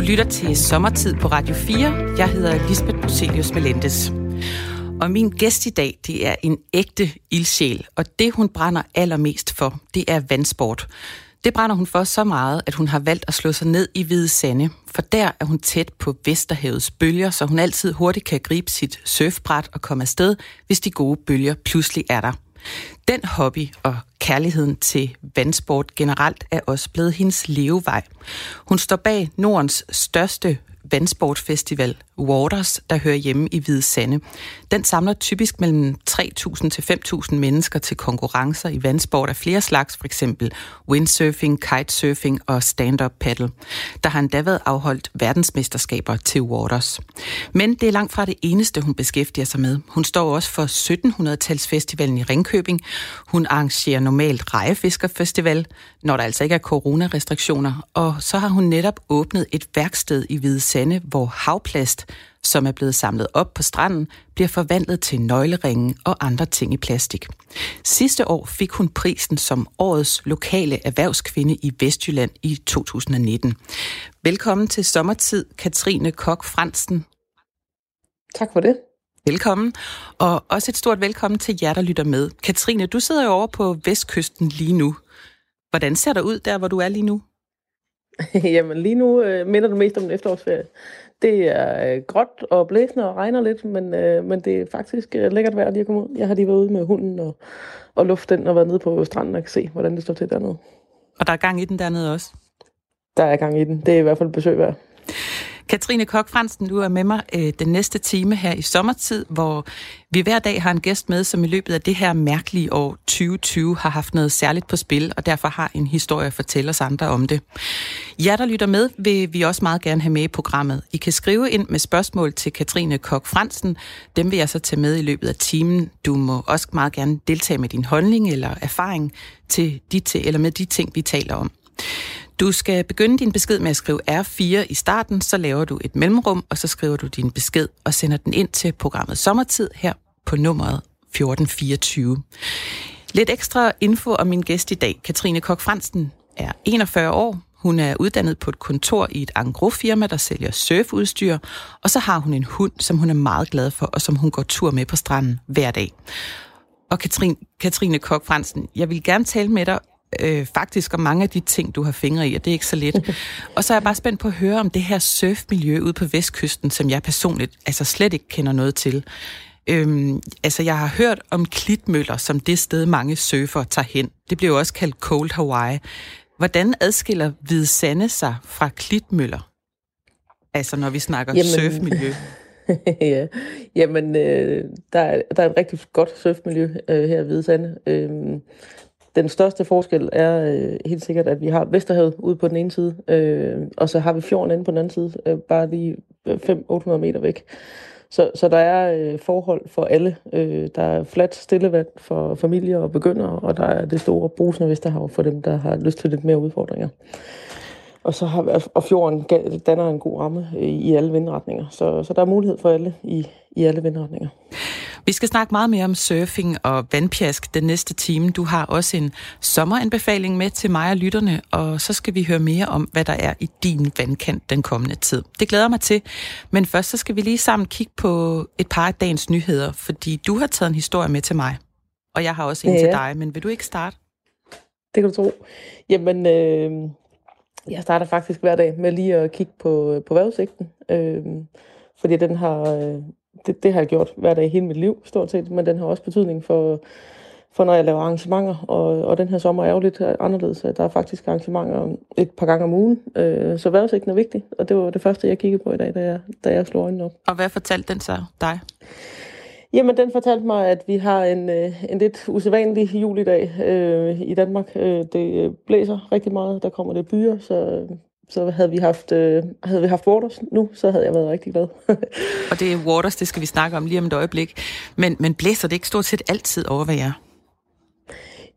Du lytter til Sommertid på Radio 4. Jeg hedder Lisbeth Muselius Melendez. Og min gæst i dag, det er en ægte ildsjæl, og det hun brænder allermest for, det er vandsport. Det brænder hun for så meget, at hun har valgt at slå sig ned i Hvide Sande, for der er hun tæt på Vesterhavets bølger, så hun altid hurtigt kan gribe sit surfbræt og komme afsted, hvis de gode bølger pludselig er der. Den hobby og kærligheden til vandsport generelt er også blevet hendes levevej. Hun står bag Nordens største vandsportfestival Waters, der hører hjemme i Hvide Sande. Den samler typisk mellem 3.000 til 5.000 mennesker til konkurrencer i vandsport af flere slags, for eksempel windsurfing, kitesurfing og stand-up paddle. Der har endda været afholdt verdensmesterskaber til Waters. Men det er langt fra det eneste, hun beskæftiger sig med. Hun står også for 1700-talsfestivalen i Ringkøbing. Hun arrangerer normalt Rejefiskerfestival, når der altså ikke er coronarestriktioner. Og så har hun netop åbnet et værksted i Hvide Sande, hvor havplast som er blevet samlet op på stranden, bliver forvandlet til nøgleringe og andre ting i plastik. Sidste år fik hun prisen som årets lokale erhvervskvinde i Vestjylland i 2019. Velkommen til sommertid, Katrine Kok Fransen. Tak for det. Velkommen, og også et stort velkommen til jer, der lytter med. Katrine, du sidder jo over på Vestkysten lige nu. Hvordan ser der ud der, hvor du er lige nu? Jamen lige nu øh, minder du mest om en efterårsferie. Det er øh, gråt og blæsende og regner lidt, men, øh, men det er faktisk øh, lækkert vejr lige at komme ud. Jeg har lige været ude med hunden og, og lufte den og været nede på stranden og kan se, hvordan det står til dernede. Og der er gang i den dernede også? Der er gang i den. Det er i hvert fald besøg værd. Katrine Kok Fransen, du er med mig øh, den næste time her i sommertid, hvor vi hver dag har en gæst med, som i løbet af det her mærkelige år 2020 har haft noget særligt på spil, og derfor har en historie at fortælle os andre om det. Jer, der lytter med, vil vi også meget gerne have med i programmet. I kan skrive ind med spørgsmål til Katrine Kok Fransen. Dem vil jeg så tage med i løbet af timen. Du må også meget gerne deltage med din holdning eller erfaring til de, til, eller med de ting, vi taler om. Du skal begynde din besked med at skrive R4 i starten, så laver du et mellemrum, og så skriver du din besked og sender den ind til programmet Sommertid her på nummeret 1424. Lidt ekstra info om min gæst i dag. Katrine Kok Fransen er 41 år. Hun er uddannet på et kontor i et angrofirma, der sælger surfudstyr, og så har hun en hund, som hun er meget glad for, og som hun går tur med på stranden hver dag. Og Katrine, Katrine Kok Fransen, jeg vil gerne tale med dig øh, faktisk om mange af de ting, du har fingre i, og det er ikke så let. og så er jeg bare spændt på at høre om det her surfmiljø ude på Vestkysten, som jeg personligt altså slet ikke kender noget til. Øhm, altså, jeg har hørt om klitmøller som det sted, mange surfer tager hen. Det bliver jo også kaldt Cold Hawaii. Hvordan adskiller Hvide Sande sig fra klitmøller? Altså, når vi snakker Jamen, surfmiljø. ja, jamen, øh, der, er, der er et rigtig godt surfmiljø øh, her i Hvide Sande. Øh, den største forskel er øh, helt sikkert, at vi har Vesterhavet ude på den ene side, øh, og så har vi fjorden inde på den anden side, øh, bare lige øh, 500-800 meter væk. Så, så der er øh, forhold for alle. Øh, der er fladt stillevand for familier og begyndere, og der er det store brusende Vesterhav for dem, der har lyst til lidt mere udfordringer. Og, så har, altså, og fjorden danner en god ramme øh, i alle vindretninger, så, så der er mulighed for alle i, i alle vindretninger. Vi skal snakke meget mere om surfing og vandpjask den næste time. Du har også en sommeranbefaling med til mig og lytterne, og så skal vi høre mere om, hvad der er i din vandkant den kommende tid. Det glæder mig til. Men først så skal vi lige sammen kigge på et par af dagens nyheder, fordi du har taget en historie med til mig, og jeg har også en ja. til dig. Men vil du ikke starte? Det kan du tro. Jamen, øh, jeg starter faktisk hver dag med lige at kigge på, på vejrudsigten. Øh, fordi den har, øh, det, det har jeg gjort hver dag hele mit liv, stort set, men den har også betydning for, for når jeg laver arrangementer, og, og den her sommer er jo lidt anderledes. Der er faktisk arrangementer et par gange om ugen, øh, så vejrudsigten er vigtig, og det var det første, jeg kiggede på i dag, da jeg, da jeg slog øjnene op. Og hvad fortalte den så dig? Jamen, den fortalte mig, at vi har en, øh, en lidt usædvanlig julidag øh, i Danmark. Øh, det blæser rigtig meget, der kommer det byer, så så havde vi haft, øh, havde vi haft Waters nu, så havde jeg været rigtig glad. og det er Waters, det skal vi snakke om lige om et øjeblik. Men, men blæser det ikke stort set altid over, hvad jeg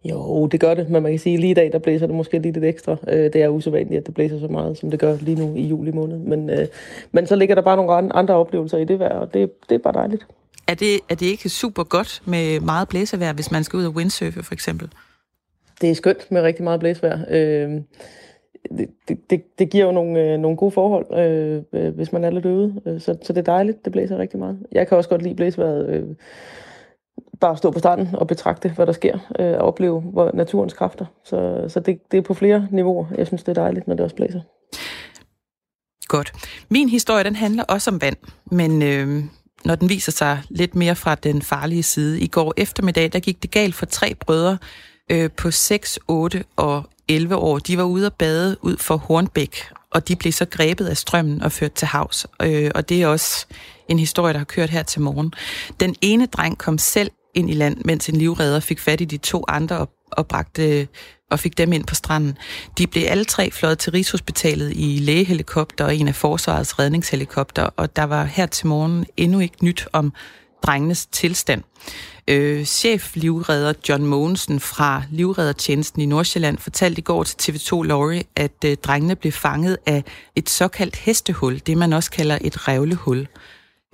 jo, det gør det, men man kan sige, at lige i dag, der blæser det måske lige lidt ekstra. Øh, det er usædvanligt, at det blæser så meget, som det gør lige nu i juli måned. Men, øh, men så ligger der bare nogle andre oplevelser i det vejr, og det, det er bare dejligt. Er det, er det ikke super godt med meget blæsevejr, hvis man skal ud og windsurfe for eksempel? Det er skønt med rigtig meget blæsevejr. Øh, det, det, det giver jo nogle, øh, nogle gode forhold, øh, øh, hvis man er lidt øvet. Øh, så, så det er dejligt, det blæser rigtig meget. Jeg kan også godt lide blæsværet. Øh, bare stå på stranden og betragte, hvad der sker, øh, og opleve hvor naturens kræfter. Så, så det, det er på flere niveauer. Jeg synes, det er dejligt, når det også blæser. Godt. Min historie, den handler også om vand, men øh, når den viser sig lidt mere fra den farlige side. I går eftermiddag, der gik det galt for tre brødre øh, på 6, 8 og 11 år. De var ude at bade ud for Hornbæk, og de blev så grebet af strømmen og ført til havs. Øh, og det er også en historie, der har kørt her til morgen. Den ene dreng kom selv ind i land, mens en livredder fik fat i de to andre og, og bragte og fik dem ind på stranden. De blev alle tre fløjet til Rigshospitalet i lægehelikopter og en af forsvarets redningshelikopter, og der var her til morgen endnu ikke nyt om drengenes tilstand. Øh, chef-livredder John Mogensen fra Livreddertjenesten i Nordsjælland fortalte i går til TV2 Lorry, at øh, drengene blev fanget af et såkaldt hestehul, det man også kalder et revlehul.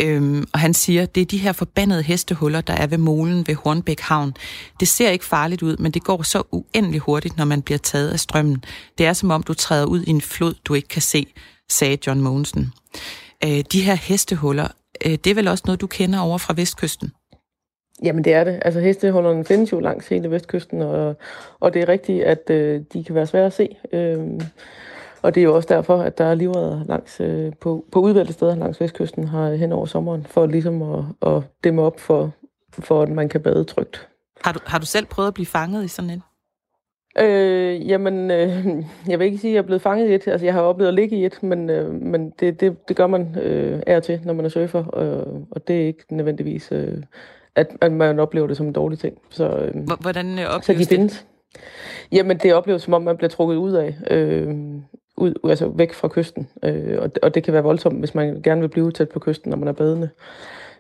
Øhm, og han siger, det er de her forbandede hestehuller, der er ved molen ved Hornbæk Havn. Det ser ikke farligt ud, men det går så uendelig hurtigt, når man bliver taget af strømmen. Det er som om, du træder ud i en flod, du ikke kan se, sagde John Mogensen. Øh, de her hestehuller, øh, det er vel også noget, du kender over fra Vestkysten? Jamen det er det. Altså hestehullerne findes jo langs hele Vestkysten, og, og det er rigtigt, at øh, de kan være svære at se. Øh, og det er jo også derfor, at der er livredder langs, øh, på, på udvalgte steder langs vestkysten har hen over sommeren, for ligesom at, at dæmme op for, for, at man kan bade trygt. Har du, har du selv prøvet at blive fanget i sådan en? Øh, jamen, øh, jeg vil ikke sige, at jeg er blevet fanget i et. Altså, jeg har oplevet at ligge i et, men, øh, men det, det, det gør man øh, af og til, når man er surfer, og, og det er ikke nødvendigvis, øh, at, at man oplever det som en dårlig ting. Så, øh, Hvordan opleves så de findes. det? Jamen, det opleves som om, man bliver trukket ud af. Øh, ud, altså væk fra kysten. Øh, og, og det kan være voldsomt, hvis man gerne vil blive tæt på kysten, når man er badende.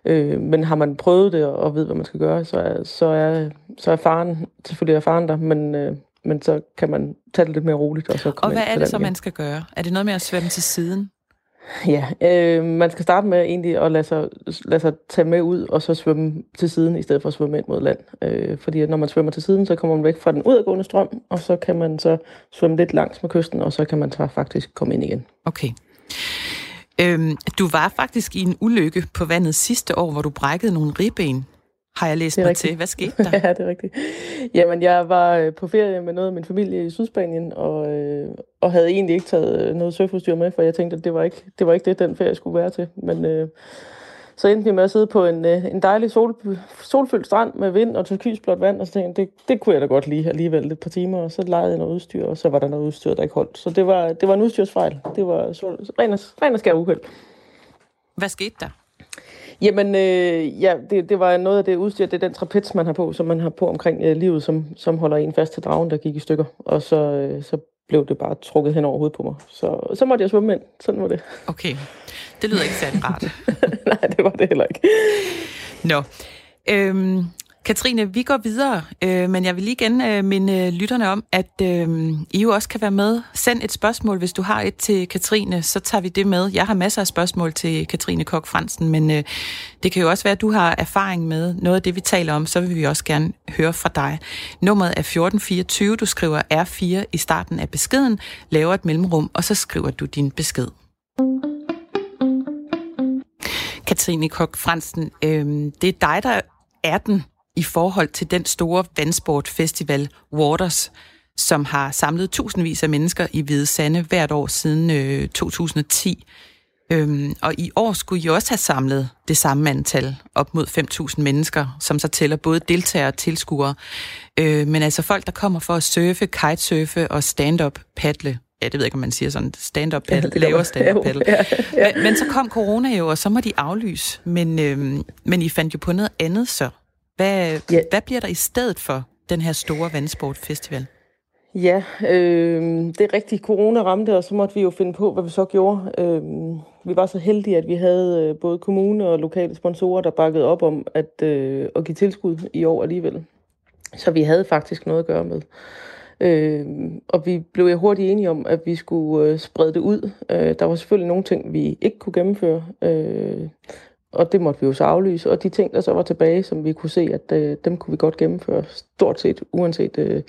Øh, men har man prøvet det og ved, hvad man skal gøre, så er, så er, så er faren, selvfølgelig er faren der, men, øh, men så kan man tage det lidt mere roligt. Og, så og hvad er det så, man skal gøre? Er det noget med at svømme til siden? Ja, øh, man skal starte med egentlig at lade sig, lade sig tage med ud, og så svømme til siden, i stedet for at svømme ind mod land. Øh, fordi når man svømmer til siden, så kommer man væk fra den udadgående strøm, og så kan man så svømme lidt langs med kysten, og så kan man så faktisk komme ind igen. Okay. Øhm, du var faktisk i en ulykke på vandet sidste år, hvor du brækkede nogle ribben har jeg læst mig rigtigt. til. Hvad skete der? ja, det er rigtigt. Jamen, jeg var øh, på ferie med noget af min familie i Sydspanien, og, øh, og havde egentlig ikke taget øh, noget surfudstyr med, for jeg tænkte, at det var ikke det, var ikke det den ferie skulle være til. Men øh, så endte vi med at sidde på en, øh, en dejlig sol, solfyldt strand med vind og turkisblåt vand, og så tænkte jeg, det, det kunne jeg da godt lige alligevel et par timer, og så lejede jeg noget udstyr, og så var der noget udstyr, der ikke holdt. Så det var, det var en udstyrsfejl. Det var sol, ren og, ren og skær uheld. Hvad skete der? Jamen, øh, ja, det, det var noget af det udstyr, det er den trapez, man har på, som man har på omkring øh, livet, som, som holder en fast til dragen, der gik i stykker. Og så, øh, så blev det bare trukket hen over hovedet på mig. Så, så måtte jeg svømme ind. Sådan var det. Okay. Det lyder ikke særlig rart. Nej, det var det heller ikke. Nå. Øhm, Katrine, vi går videre, øh, men jeg vil lige igen øh, minde øh, lytterne om, at øh, I jo også kan være med. Send et spørgsmål, hvis du har et til Katrine, så tager vi det med. Jeg har masser af spørgsmål til Katrine Kok Fransen, men øh, det kan jo også være, at du har erfaring med noget af det, vi taler om, så vil vi også gerne høre fra dig. Nummeret er 1424, du skriver R4 i starten af beskeden, laver et mellemrum, og så skriver du din besked. Katrine Kok Fransen, øh, det er dig, der er den i forhold til den store vandsportfestival Waters, som har samlet tusindvis af mennesker i Hvide Sande hvert år siden øh, 2010. Øhm, og i år skulle I også have samlet det samme antal, op mod 5.000 mennesker, som så tæller både deltagere og tilskuere. Øh, men altså folk, der kommer for at surfe, kitesurfe og stand-up paddle. Ja, det ved jeg ikke, om man siger sådan stand-up paddle, ja, laver stand-up paddle. Ja, ja. Men, men så kom corona jo, og så må de aflyse. Men, øhm, men I fandt jo på noget andet så. Hvad, ja. hvad bliver der i stedet for den her store vandsportfestival? Ja, øh, det er rigtigt. Corona ramte, og så måtte vi jo finde på, hvad vi så gjorde. Øh, vi var så heldige, at vi havde øh, både kommune og lokale sponsorer, der bakkede op om at, øh, at give tilskud i år alligevel. Så vi havde faktisk noget at gøre med. Øh, og vi blev jo hurtigt enige om, at vi skulle øh, sprede det ud. Øh, der var selvfølgelig nogle ting, vi ikke kunne gennemføre. Øh, og det måtte vi jo så aflyse. Og de ting, der så var tilbage, som vi kunne se, at øh, dem kunne vi godt gennemføre, stort set, uanset øh,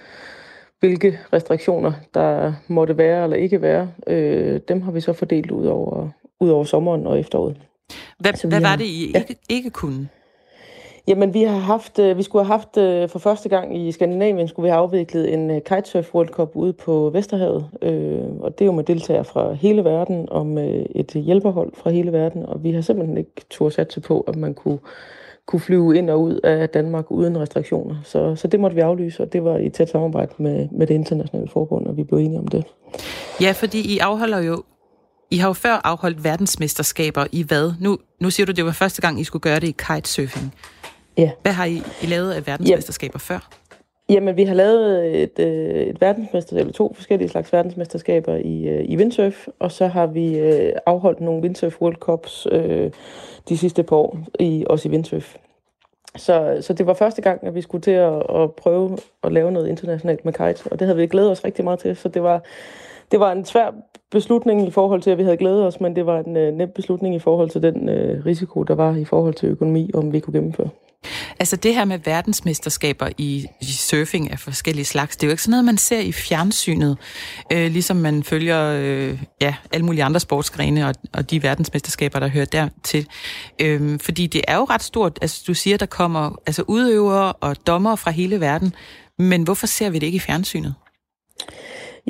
hvilke restriktioner der måtte være eller ikke være, øh, dem har vi så fordelt ud over, ud over sommeren og efteråret. Hvad, hvad var det, I ikke, ja. ikke kunne? Jamen, vi har haft, øh, vi skulle have haft øh, for første gang i Skandinavien, skulle vi have afviklet en øh, kitesurf World Cup ude på Vesterhavet. Og det er jo med deltagere fra hele verden, og med et hjælperhold fra hele verden. Og vi har simpelthen ikke turde satse på, at man kunne, kunne flyve ind og ud af Danmark uden restriktioner. Så, så det måtte vi aflyse, og det var i tæt samarbejde med, med det internationale forbund, og vi blev enige om det. Ja, fordi I afholder jo i har jo før afholdt verdensmesterskaber i hvad? Nu, nu siger du, det var første gang, I skulle gøre det i kitesurfing. Ja. Hvad har I, I lavet af verdensmesterskaber ja. før? Jamen, vi har lavet et, øh, et verdensmesterskab, eller to forskellige slags verdensmesterskaber i, øh, i windsurf, og så har vi øh, afholdt nogle windsurf World Cups øh, de sidste par år, i, også i windsurf. Så, så det var første gang, at vi skulle til at, at prøve at lave noget internationalt med kite, og det havde vi glædet os rigtig meget til, så det var, det var en svær beslutning i forhold til, at vi havde glædet os, men det var en øh, nem beslutning i forhold til den øh, risiko, der var i forhold til økonomi, om vi kunne gennemføre. Altså det her med verdensmesterskaber i, i surfing af forskellige slags, det er jo ikke sådan noget, man ser i fjernsynet, øh, ligesom man følger øh, ja, alle mulige andre sportsgrene og, og de verdensmesterskaber, der hører dertil. Øh, fordi det er jo ret stort. Altså du siger, der kommer altså, udøvere og dommere fra hele verden, men hvorfor ser vi det ikke i fjernsynet?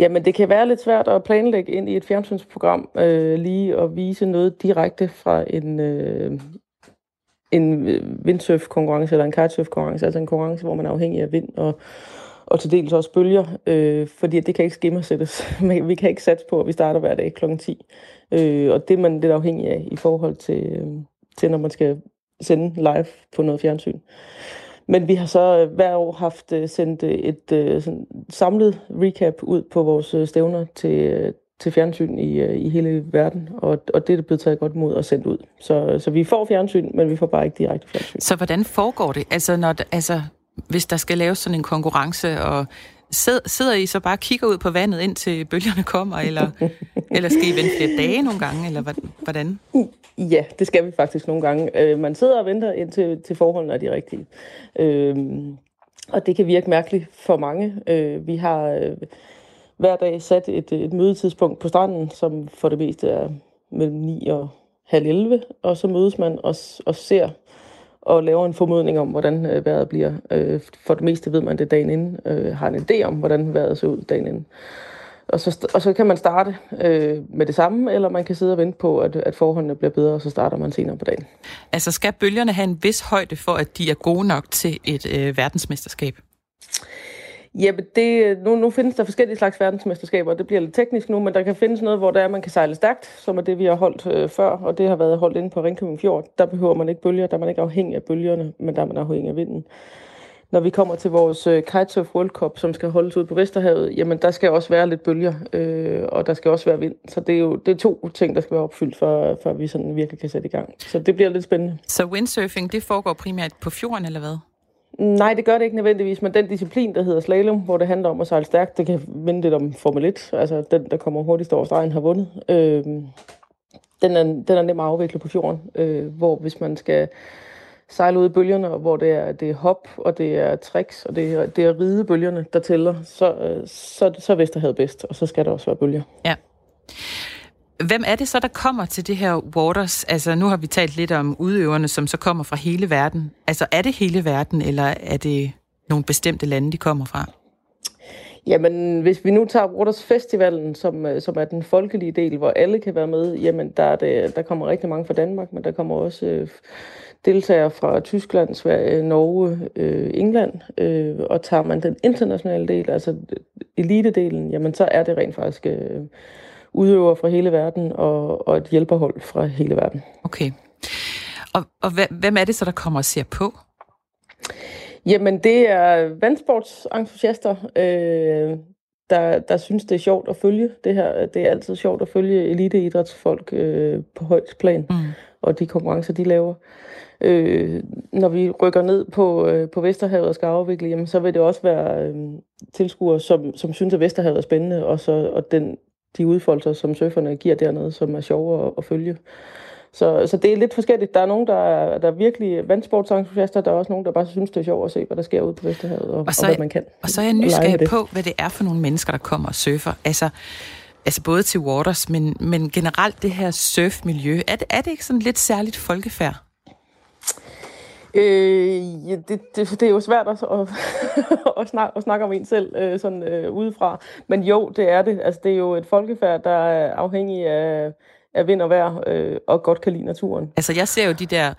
Jamen, det kan være lidt svært at planlægge ind i et fjernsynsprogram øh, lige at vise noget direkte fra en, øh, en øh, windsurf-konkurrence eller en kitesurf-konkurrence, altså en konkurrence, hvor man er afhængig af vind og, og til dels også bølger, øh, fordi det kan ikke skimmersættes. vi kan ikke satse på, at vi starter hver dag kl. 10. Øh, og det er man lidt afhængig af i forhold til, øh, til, når man skal sende live på noget fjernsyn. Men vi har så øh, hver år haft øh, sendt øh, et, sådan samlet recap ud på vores stævner til, til fjernsyn i, i hele verden, og, og det er blevet taget godt mod og sendt ud. Så, så vi får fjernsyn, men vi får bare ikke direkte fjernsyn. Så hvordan foregår det? Altså, når, altså hvis der skal laves sådan en konkurrence, og sidder I så bare og kigger ud på vandet, indtil bølgerne kommer, eller, eller skal I vente flere dage nogle gange, eller hvordan? Ja, det skal vi faktisk nogle gange. Øh, man sidder og venter, indtil til forholdene er de rigtige. Øh, og det kan virke mærkeligt for mange. Øh, vi har... Øh, hver dag sat et, et mødetidspunkt på stranden, som for det meste er mellem 9 og halv 11, og så mødes man og, og ser og laver en formodning om, hvordan øh, vejret bliver. Øh, for det meste ved man det dagen inden, øh, har en idé om, hvordan vejret ser ud dagen inden. Og så, og så kan man starte øh, med det samme, eller man kan sidde og vente på, at, at forholdene bliver bedre, og så starter man senere på dagen. Altså skal bølgerne have en vis højde for, at de er gode nok til et øh, verdensmesterskab? Ja, det, nu, nu findes der forskellige slags verdensmesterskaber, det bliver lidt teknisk nu, men der kan findes noget, hvor der er, man kan sejle stærkt, som er det, vi har holdt øh, før, og det har været holdt inde på Ringkøbing Fjord. Der behøver man ikke bølger, der er man ikke afhængig af bølgerne, men der er man afhængig af vinden. Når vi kommer til vores øh, Kitesurf World Cup, som skal holdes ud på Vesterhavet, jamen der skal også være lidt bølger, øh, og der skal også være vind. Så det er jo det er to ting, der skal være opfyldt, for, for vi sådan virkelig kan sætte i gang. Så det bliver lidt spændende. Så windsurfing, det foregår primært på fjorden, eller hvad? Nej, det gør det ikke nødvendigvis, men den disciplin, der hedder slalom, hvor det handler om at sejle stærkt, det kan minde lidt om Formel 1. Altså den, der kommer hurtigst over stregen, har vundet. Øh, den, er, den er nem at afvikle på fjorden, øh, hvor hvis man skal sejle ud i bølgerne, hvor det er, det er hop, og det er tricks, og det er, det er ride bølgerne, der tæller, så, øh, så, så er Vesterhavet bedst, og så skal der også være bølger. Ja. Hvem er det så, der kommer til det her Waters? Altså, nu har vi talt lidt om udøverne, som så kommer fra hele verden. Altså, er det hele verden, eller er det nogle bestemte lande, de kommer fra? Jamen, hvis vi nu tager Waters Festivalen, som, øh, som er den folkelige del, hvor alle kan være med, jamen, der, er det, der kommer rigtig mange fra Danmark, men der kommer også øh, deltagere fra Tyskland, Sverige, Norge, øh, England. Øh, og tager man den internationale del, altså elitedelen, jamen, så er det rent faktisk... Øh, udøvere fra hele verden og, og et hjælperhold fra hele verden. Okay. Og, og hvem er det så, der kommer og ser på? Jamen, det er vandsportsentusiaster, øh, der, der synes, det er sjovt at følge det her. Det er altid sjovt at følge eliteidrætsfolk øh, på højt plan, mm. og de konkurrencer, de laver. Øh, når vi rykker ned på, øh, på Vesterhavet og skal afvikle, jamen, så vil det også være øh, tilskuere, som, som synes, at Vesterhavet er spændende, og, så, og den de udfoldelser, som surferne giver dernede, som er sjove at, at følge. Så, så det er lidt forskelligt. Der er nogen, der er, der er virkelig vandsportsentusiaster, der er også nogen, der bare synes, det er sjovt at se, hvad der sker ude på Vesterhavet, og, og, så, og hvad man kan. Og så er jeg nysgerrig på, hvad det er for nogle mennesker, der kommer og surfer. Altså, altså både til Waters, men, men generelt det her surfmiljø. Er det, er det ikke sådan lidt særligt folkefærd? Øh, ja, det, det, det er jo svært at, at, at, snakke, at snakke om en selv øh, sådan øh, udefra. Men jo, det er det. Altså, det er jo et folkefærd, der er afhængig af, af vind og vejr, øh, og godt kan lide naturen. Altså, jeg ser jo de der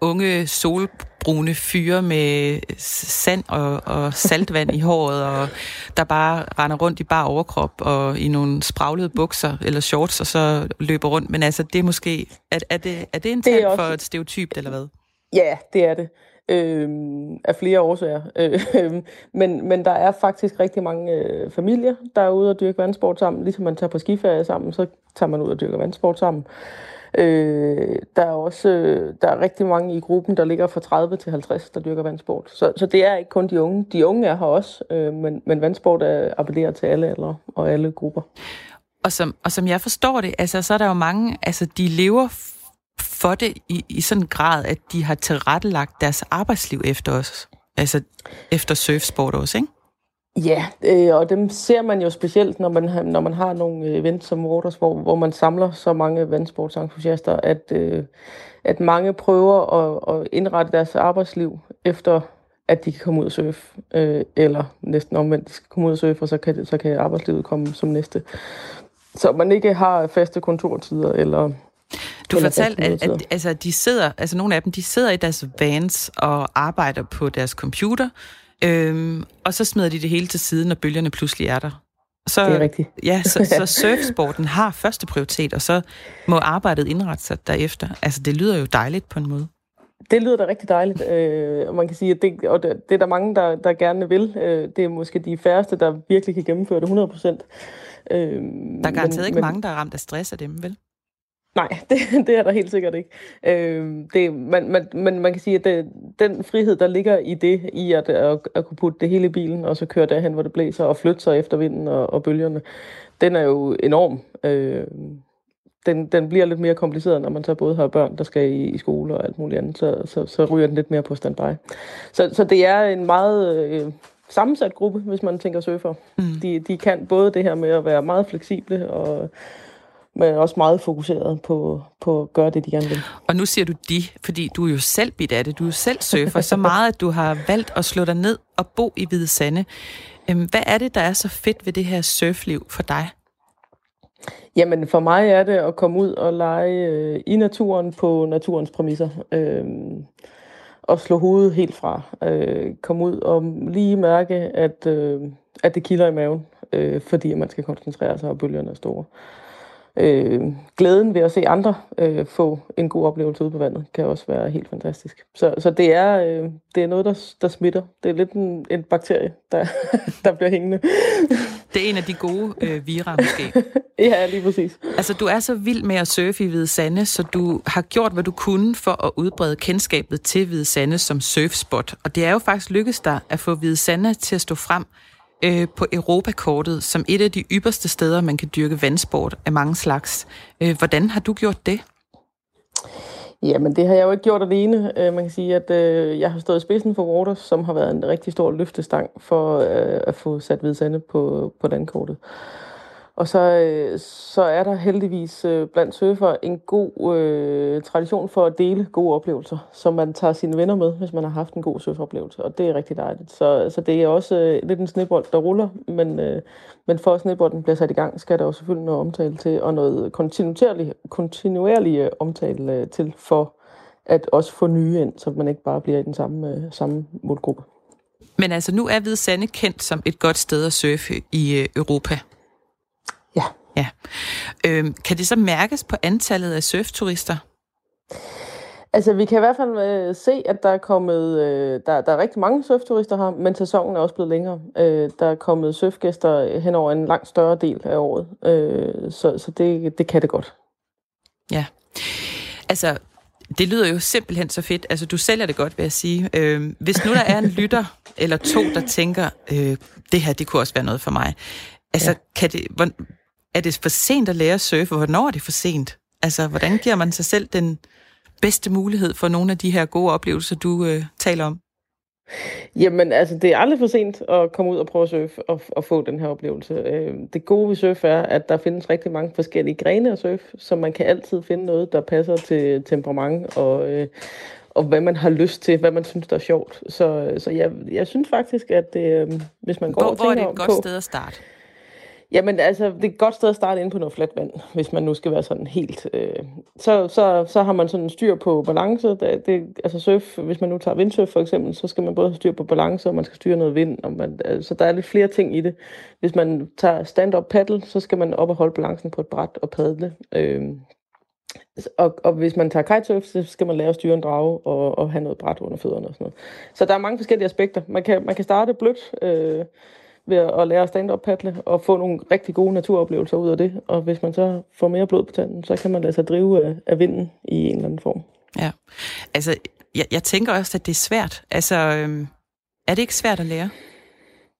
unge, solbrune fyre med sand og, og saltvand i håret, og der bare render rundt i bare overkrop og i nogle spraglede bukser eller shorts, og så løber rundt. Men altså, det er måske... Er, er, det, er det en tand også... for et stereotyp, eller hvad? Ja, det er det. Øh, af flere årsager. Øh, men, men der er faktisk rigtig mange øh, familier, der er ude og dyrke vandsport sammen. Ligesom man tager på skiferie sammen, så tager man ud og dyrker vandsport sammen. Øh, der er også øh, der er rigtig mange i gruppen, der ligger fra 30 til 50, der dyrker vandsport. Så, så det er ikke kun de unge. De unge er her også, øh, men, men vandsport er appellerer til alle aldre og alle grupper. Og som, og som jeg forstår det, altså, så er der jo mange, altså de lever for det i, i sådan en grad, at de har tilrettelagt deres arbejdsliv efter os. Altså efter surfsport også, ikke? Ja, øh, og dem ser man jo specielt, når man, når man har nogle events som Waters, hvor, hvor man samler så mange vandsportsentusiaster, at, øh, at mange prøver at, at indrette deres arbejdsliv efter, at de kan komme ud og surfe. Øh, eller næsten omvendt, de skal komme ud og surfe, og så kan, så kan arbejdslivet komme som næste. Så man ikke har faste kontortider, eller du fortalte, at, at altså, de sidder, altså nogle af dem, de sidder i deres vans og arbejder på deres computer, øhm, og så smider de det hele til side, når bølgerne pludselig er der. Så, det er rigtigt. Ja, så, så surfsporten har første prioritet, og så må arbejdet indrette sig derefter. Altså, det lyder jo dejligt på en måde. Det lyder da rigtig dejligt, øh, og man kan sige, at det, og det, det er der mange, der, der gerne vil. Øh, det er måske de færreste, der virkelig kan gennemføre det 100 procent. Øh, der er garanteret men, ikke men, mange, der er ramt af stress af dem, vel? Nej, det, det er der helt sikkert ikke. Øh, det, man, man, man, man kan sige, at det, den frihed, der ligger i det, i at, at, at kunne putte det hele i bilen, og så køre derhen, hvor det blæser, og flytte sig efter vinden og, og bølgerne, den er jo enorm. Øh, den, den bliver lidt mere kompliceret, når man så både har børn, der skal i, i skole og alt muligt andet, så, så, så ryger den lidt mere på standby. Så, så det er en meget øh, sammensat gruppe, hvis man tænker surfer. Mm. De, de kan både det her med at være meget fleksible og men også meget fokuseret på, på at gøre det, de gerne vil. Og nu siger du de, fordi du er jo selv bit af det. Du er selv surfer så meget, at du har valgt at slå dig ned og bo i Hvide Sande. Øhm, hvad er det, der er så fedt ved det her surfliv for dig? Jamen, for mig er det at komme ud og lege øh, i naturen på naturens præmisser. Øh, og slå hovedet helt fra. Øh, komme ud og lige mærke, at, øh, at det kilder i maven, øh, fordi man skal koncentrere sig, og bølgerne er store øh, glæden ved at se andre øh, få en god oplevelse ude på vandet, kan også være helt fantastisk. Så, så det, er, øh, det er noget, der, der smitter. Det er lidt en, en bakterie, der, der bliver hængende. Det er en af de gode øh, vira, måske. ja, lige præcis. Altså, du er så vild med at surfe i Hvide Sande, så du har gjort, hvad du kunne for at udbrede kendskabet til Hvide Sande som surfspot. Og det er jo faktisk lykkedes dig at få Hvide Sande til at stå frem øh, på Europakortet som et af de ypperste steder, man kan dyrke vandsport af mange slags. Øh, hvordan har du gjort det? Jamen, det har jeg jo ikke gjort alene. Øh, man kan sige, at øh, jeg har stået i spidsen for Waters, som har været en rigtig stor løftestang for øh, at få sat Hvidsande på, på landkortet. Og så, øh, så er der heldigvis øh, blandt surfer en god øh, tradition for at dele gode oplevelser, så man tager sine venner med, hvis man har haft en god surferoplevelse, og det er rigtig dejligt. Så, så det er også øh, lidt en snebold, der ruller, men, øh, men for at snebolden bliver sat i gang, skal der jo selvfølgelig noget omtale til, og noget kontinuerlig, kontinuerlig omtale øh, til, for at også få nye ind, så man ikke bare bliver i den samme, øh, samme målgruppe. Men altså, nu er Hvide Sande kendt som et godt sted at surfe i øh, Europa. Ja. Øhm, kan det så mærkes på antallet af surfturister? Altså, vi kan i hvert fald øh, se, at der er kommet, øh, der, der er rigtig mange surfturister her, men sæsonen er også blevet længere. Øh, der er kommet surfgæster hen over en langt større del af året, øh, så, så det, det kan det godt. Ja. Altså, det lyder jo simpelthen så fedt. Altså, du sælger det godt, vil jeg sige. Øh, hvis nu der er en lytter eller to, der tænker, øh, det her, det kunne også være noget for mig. Altså, ja. kan det, hvor, er det for sent at lære at surfe? Hvornår er det for sent? Altså, hvordan giver man sig selv den bedste mulighed for nogle af de her gode oplevelser, du øh, taler om? Jamen, altså, det er aldrig for sent at komme ud og prøve at surfe og, og få den her oplevelse. Øh, det gode ved surf er, at der findes rigtig mange forskellige grene af surf, så man kan altid finde noget, der passer til temperament og, øh, og hvad man har lyst til, hvad man synes, der er sjovt. Så, så jeg, jeg synes faktisk, at øh, hvis man går hvor, og hvor er det et godt på, sted at starte? Jamen altså, det er et godt sted at starte ind på noget fladt vand, hvis man nu skal være sådan helt... Øh, så, så, så har man sådan styr på balance. Det, det, altså surf, hvis man nu tager vindsurf for eksempel, så skal man både have styr på balance, og man skal styre noget vind. Og man, altså, der er lidt flere ting i det. Hvis man tager stand-up paddle, så skal man op og holde balancen på et bræt og padle. Øh, og, og hvis man tager kitesurf, så skal man lære at styre en drage og, og have noget bræt under fødderne og sådan noget. Så der er mange forskellige aspekter. Man kan, man kan starte blødt, øh, ved at lære stand-up paddle og få nogle rigtig gode naturoplevelser ud af det. Og hvis man så får mere blod på tanden, så kan man lade sig drive af, af vinden i en eller anden form. Ja, altså jeg, jeg tænker også, at det er svært. Altså, øhm, er det ikke svært at lære?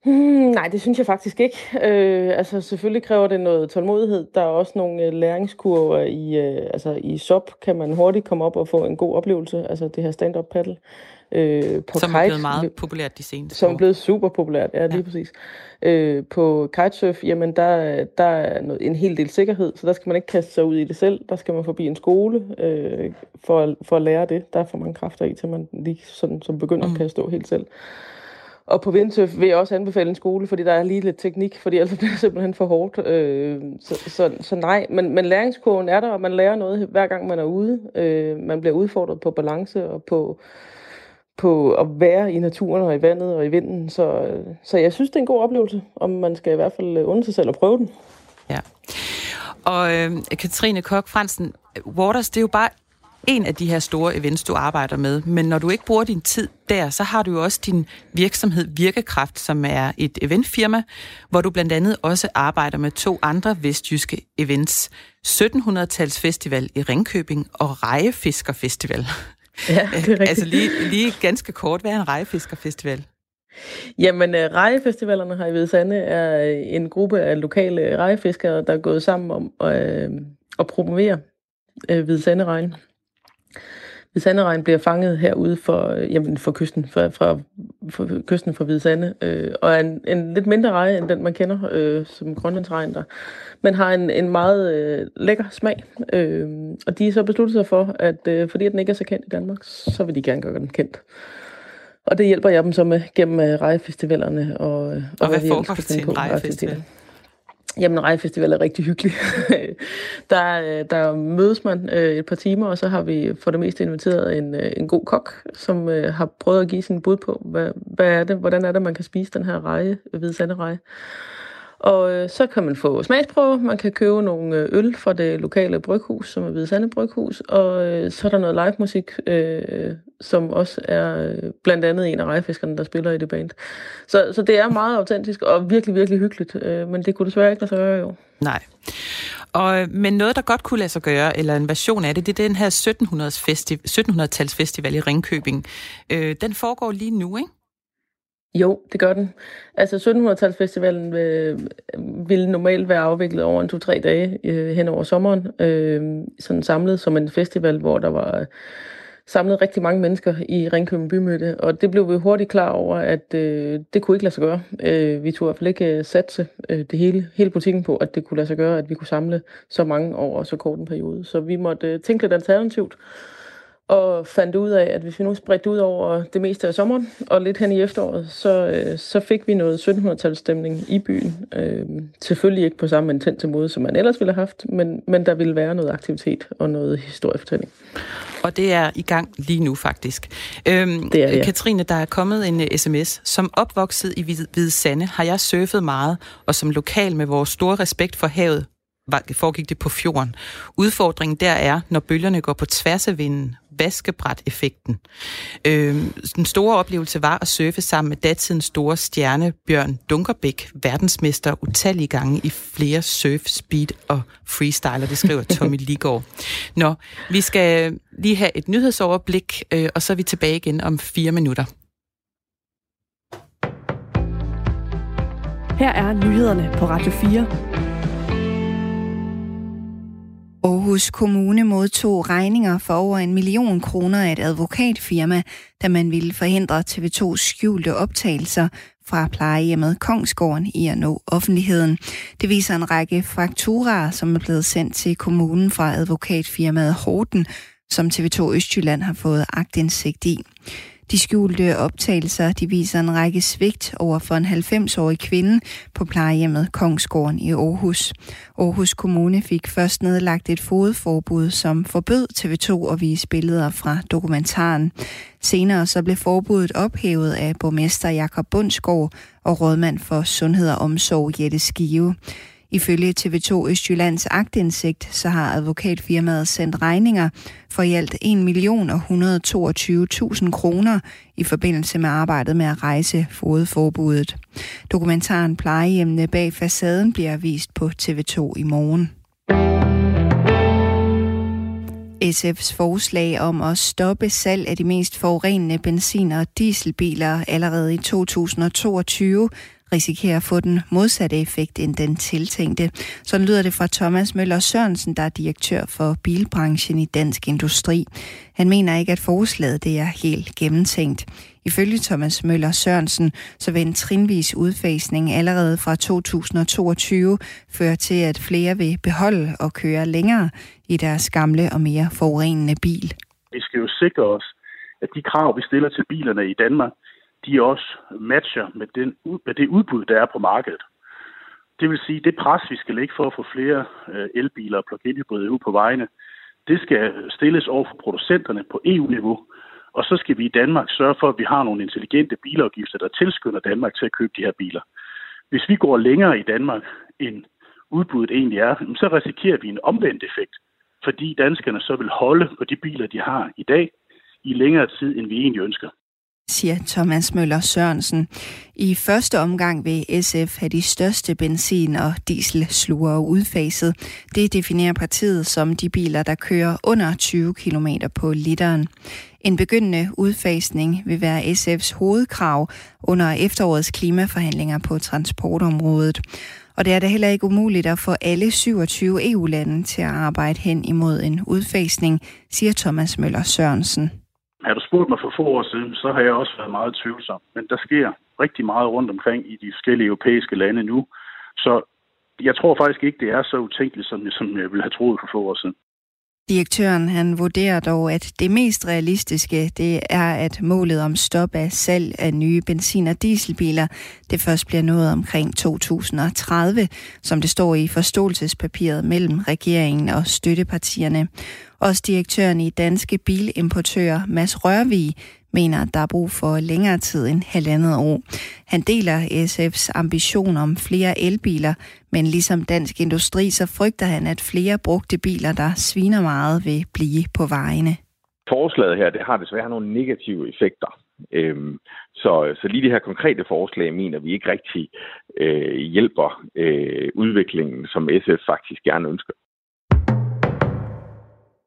Hmm, nej, det synes jeg faktisk ikke. Øh, altså selvfølgelig kræver det noget tålmodighed. Der er også nogle øh, læringskurver i, øh, altså i SOP kan man hurtigt komme op og få en god oplevelse, altså det her stand-up paddle. Øh, på som kite, er blevet meget populært de seneste Som er blevet super populært, ja, lige ja. præcis. Øh, på kitesurf, jamen der, der er noget, en hel del sikkerhed, så der skal man ikke kaste sig ud i det selv. Der skal man forbi en skole øh, for, for at lære det. Der er for mange kræfter i, til man lige sådan, som begynder mm. kan stå helt selv. Og på Vindtøf vil jeg også anbefale en skole, fordi der er lige lidt teknik, fordi ellers bliver det simpelthen for hårdt. Øh, så, så, så nej, men, men læringskurven er der, og man lærer noget hver gang man er ude. Øh, man bliver udfordret på balance og på på at være i naturen og i vandet og i vinden. Så, så jeg synes, det er en god oplevelse, om man skal i hvert fald undre sig selv og prøve den. Ja. Og øh, Katrine Kok Fransen, Waters, det er jo bare en af de her store events, du arbejder med. Men når du ikke bruger din tid der, så har du jo også din virksomhed Virkekraft, som er et eventfirma, hvor du blandt andet også arbejder med to andre vestjyske events. 1700-tals festival i Ringkøbing og Rejefiskerfestival. Ja, det er rigtigt. altså lige, lige ganske kort, hvad er en rejefiskerfestival? Jamen, uh, rejefestivalerne her i Hvidesande er øh, en gruppe af lokale rejefiskere, der er gået sammen om uh, at promovere uh, Hvidesanderegn. Hvidesanderegn bliver fanget herude for, jamen, for kysten, fra, fra, for kysten for Hvidesande, øh, og er en, en lidt mindre reje end den, man kender øh, som grønlandsregn der men har en, en meget øh, lækker smag. Øh, og de er så besluttet sig for, at øh, fordi den ikke er så kendt i Danmark, så vil de gerne gøre den kendt. Og det hjælper jeg dem så med gennem øh, rejefestivalerne. Og, og, og hvad foregår til en rejefestival? Jamen, rejefestival er rigtig hyggelig. der, øh, der mødes man øh, et par timer, og så har vi for det meste inviteret en, øh, en god kok, som har prøvet at give sin bud på, hvad, hvad er det, hvordan er det, man kan spise den her reje, hvide sandereje. Og øh, så kan man få smagsprøve, man kan købe nogle øh, øl fra det lokale bryghus, som er Hvide Sande Bryghus, og øh, så er der noget live musik, øh, som også er øh, blandt andet en af rejfiskerne, der spiller i det band. Så, så det er meget autentisk og virkelig, virkelig hyggeligt, øh, men det kunne desværre ikke lade sig gøre jo. Nej. Og, øh, men noget, der godt kunne lade sig gøre, eller en version af det, det er den her 1700-tals festival, 1700 festival i Ringkøbing. Øh, den foregår lige nu, ikke? Jo, det gør den. Altså 1700-talsfestivalen øh, ville normalt være afviklet over en to-tre dage øh, hen over sommeren. Øh, sådan samlet som en festival, hvor der var samlet rigtig mange mennesker i Ringkøbing Bymøde. Og det blev vi hurtigt klar over, at øh, det kunne ikke lade sig gøre. Øh, vi tog i hvert fald ikke øh, satse øh, det hele, hele butikken på, at det kunne lade sig gøre, at vi kunne samle så mange over så kort en periode. Så vi måtte øh, tænke lidt alternativt og fandt ud af, at hvis vi nu spredte ud over det meste af sommeren og lidt hen i efteråret, så, øh, så fik vi noget 1700-talsstemning i byen. Øh, selvfølgelig ikke på samme intense måde, som man ellers ville have haft, men, men der ville være noget aktivitet og noget historiefortælling. Og det er i gang lige nu faktisk. Øhm, det er, ja. Katrine, der er kommet en uh, øh, sms. Som opvokset i Hvide Sande har jeg surfet meget, og som lokal med vores store respekt for havet, foregik det på fjorden. Udfordringen der er, når bølgerne går på tværs af vinden, vaskebræt-effekten. Øh, den store oplevelse var at surfe sammen med datidens store stjerne Bjørn Dunkerbæk, verdensmester utallige gange i flere surf, speed og freestyler, det skriver Tommy Ligård. Nå, vi skal lige have et nyhedsoverblik, øh, og så er vi tilbage igen om fire minutter. Her er nyhederne på Radio 4. Aarhus Kommune modtog regninger for over en million kroner af et advokatfirma, da man ville forhindre TV2's skjulte optagelser fra plejehjemmet Kongsgården i at nå offentligheden. Det viser en række fakturaer, som er blevet sendt til kommunen fra advokatfirmaet Horten, som TV2 Østjylland har fået agtindsigt i. De skjulte optagelser de viser en række svigt over for en 90-årig kvinde på plejehjemmet Kongsgården i Aarhus. Aarhus Kommune fik først nedlagt et fodforbud, som forbød TV2 at vise billeder fra dokumentaren. Senere så blev forbuddet ophævet af borgmester Jakob Bundsgaard og rådmand for Sundhed og Omsorg Jette Skive. Ifølge TV2 Østjyllands agtindsigt, så har advokatfirmaet sendt regninger for i alt 1.122.000 kroner i forbindelse med arbejdet med at rejse fodforbuddet. Dokumentaren Plejehjemmene bag facaden bliver vist på TV2 i morgen. SF's forslag om at stoppe salg af de mest forurenende benzin- og dieselbiler allerede i 2022 risikerer at få den modsatte effekt end den tiltænkte. Sådan lyder det fra Thomas Møller Sørensen, der er direktør for bilbranchen i Dansk Industri. Han mener ikke, at forslaget det er helt gennemtænkt. Ifølge Thomas Møller Sørensen, så vil en trinvis udfasning allerede fra 2022 føre til, at flere vil beholde og køre længere i deres gamle og mere forurenende bil. Vi skal jo sikre os, at de krav, vi stiller til bilerne i Danmark, de også matcher med, den, med det udbud, der er på markedet. Det vil sige, det pres, vi skal lægge for at få flere øh, elbiler og plug-in hybrider ud på vejene, det skal stilles over for producenterne på EU-niveau, og så skal vi i Danmark sørge for, at vi har nogle intelligente bilafgifter, der tilskynder Danmark til at købe de her biler. Hvis vi går længere i Danmark, end udbuddet egentlig er, så risikerer vi en omvendt effekt, fordi danskerne så vil holde på de biler, de har i dag, i længere tid, end vi egentlig ønsker siger Thomas Møller Sørensen. I første omgang vil SF have de største benzin- og dieselslugere udfaset. Det definerer partiet som de biler, der kører under 20 km på literen. En begyndende udfasning vil være SF's hovedkrav under efterårets klimaforhandlinger på transportområdet. Og det er da heller ikke umuligt at få alle 27 EU-lande til at arbejde hen imod en udfasning, siger Thomas Møller Sørensen. Har du spurgt mig for få år siden, så har jeg også været meget tvivlsom. Men der sker rigtig meget rundt omkring i de forskellige europæiske lande nu. Så jeg tror faktisk ikke, det er så utænkeligt, som, som jeg ville have troet for få år siden. Direktøren han vurderer dog, at det mest realistiske det er, at målet om stop af salg af nye benzin- og dieselbiler det først bliver nået omkring 2030, som det står i forståelsespapiret mellem regeringen og støttepartierne. Også direktøren i Danske Bilimportører, Mads Rørvig, mener, at der er brug for længere tid end halvandet år. Han deler SF's ambition om flere elbiler, men ligesom Dansk Industri, så frygter han, at flere brugte biler, der sviner meget, vil blive på vejene. Forslaget her, det har desværre nogle negative effekter. Øhm, så, så lige det her konkrete forslag mener vi ikke rigtig øh, hjælper øh, udviklingen, som SF faktisk gerne ønsker.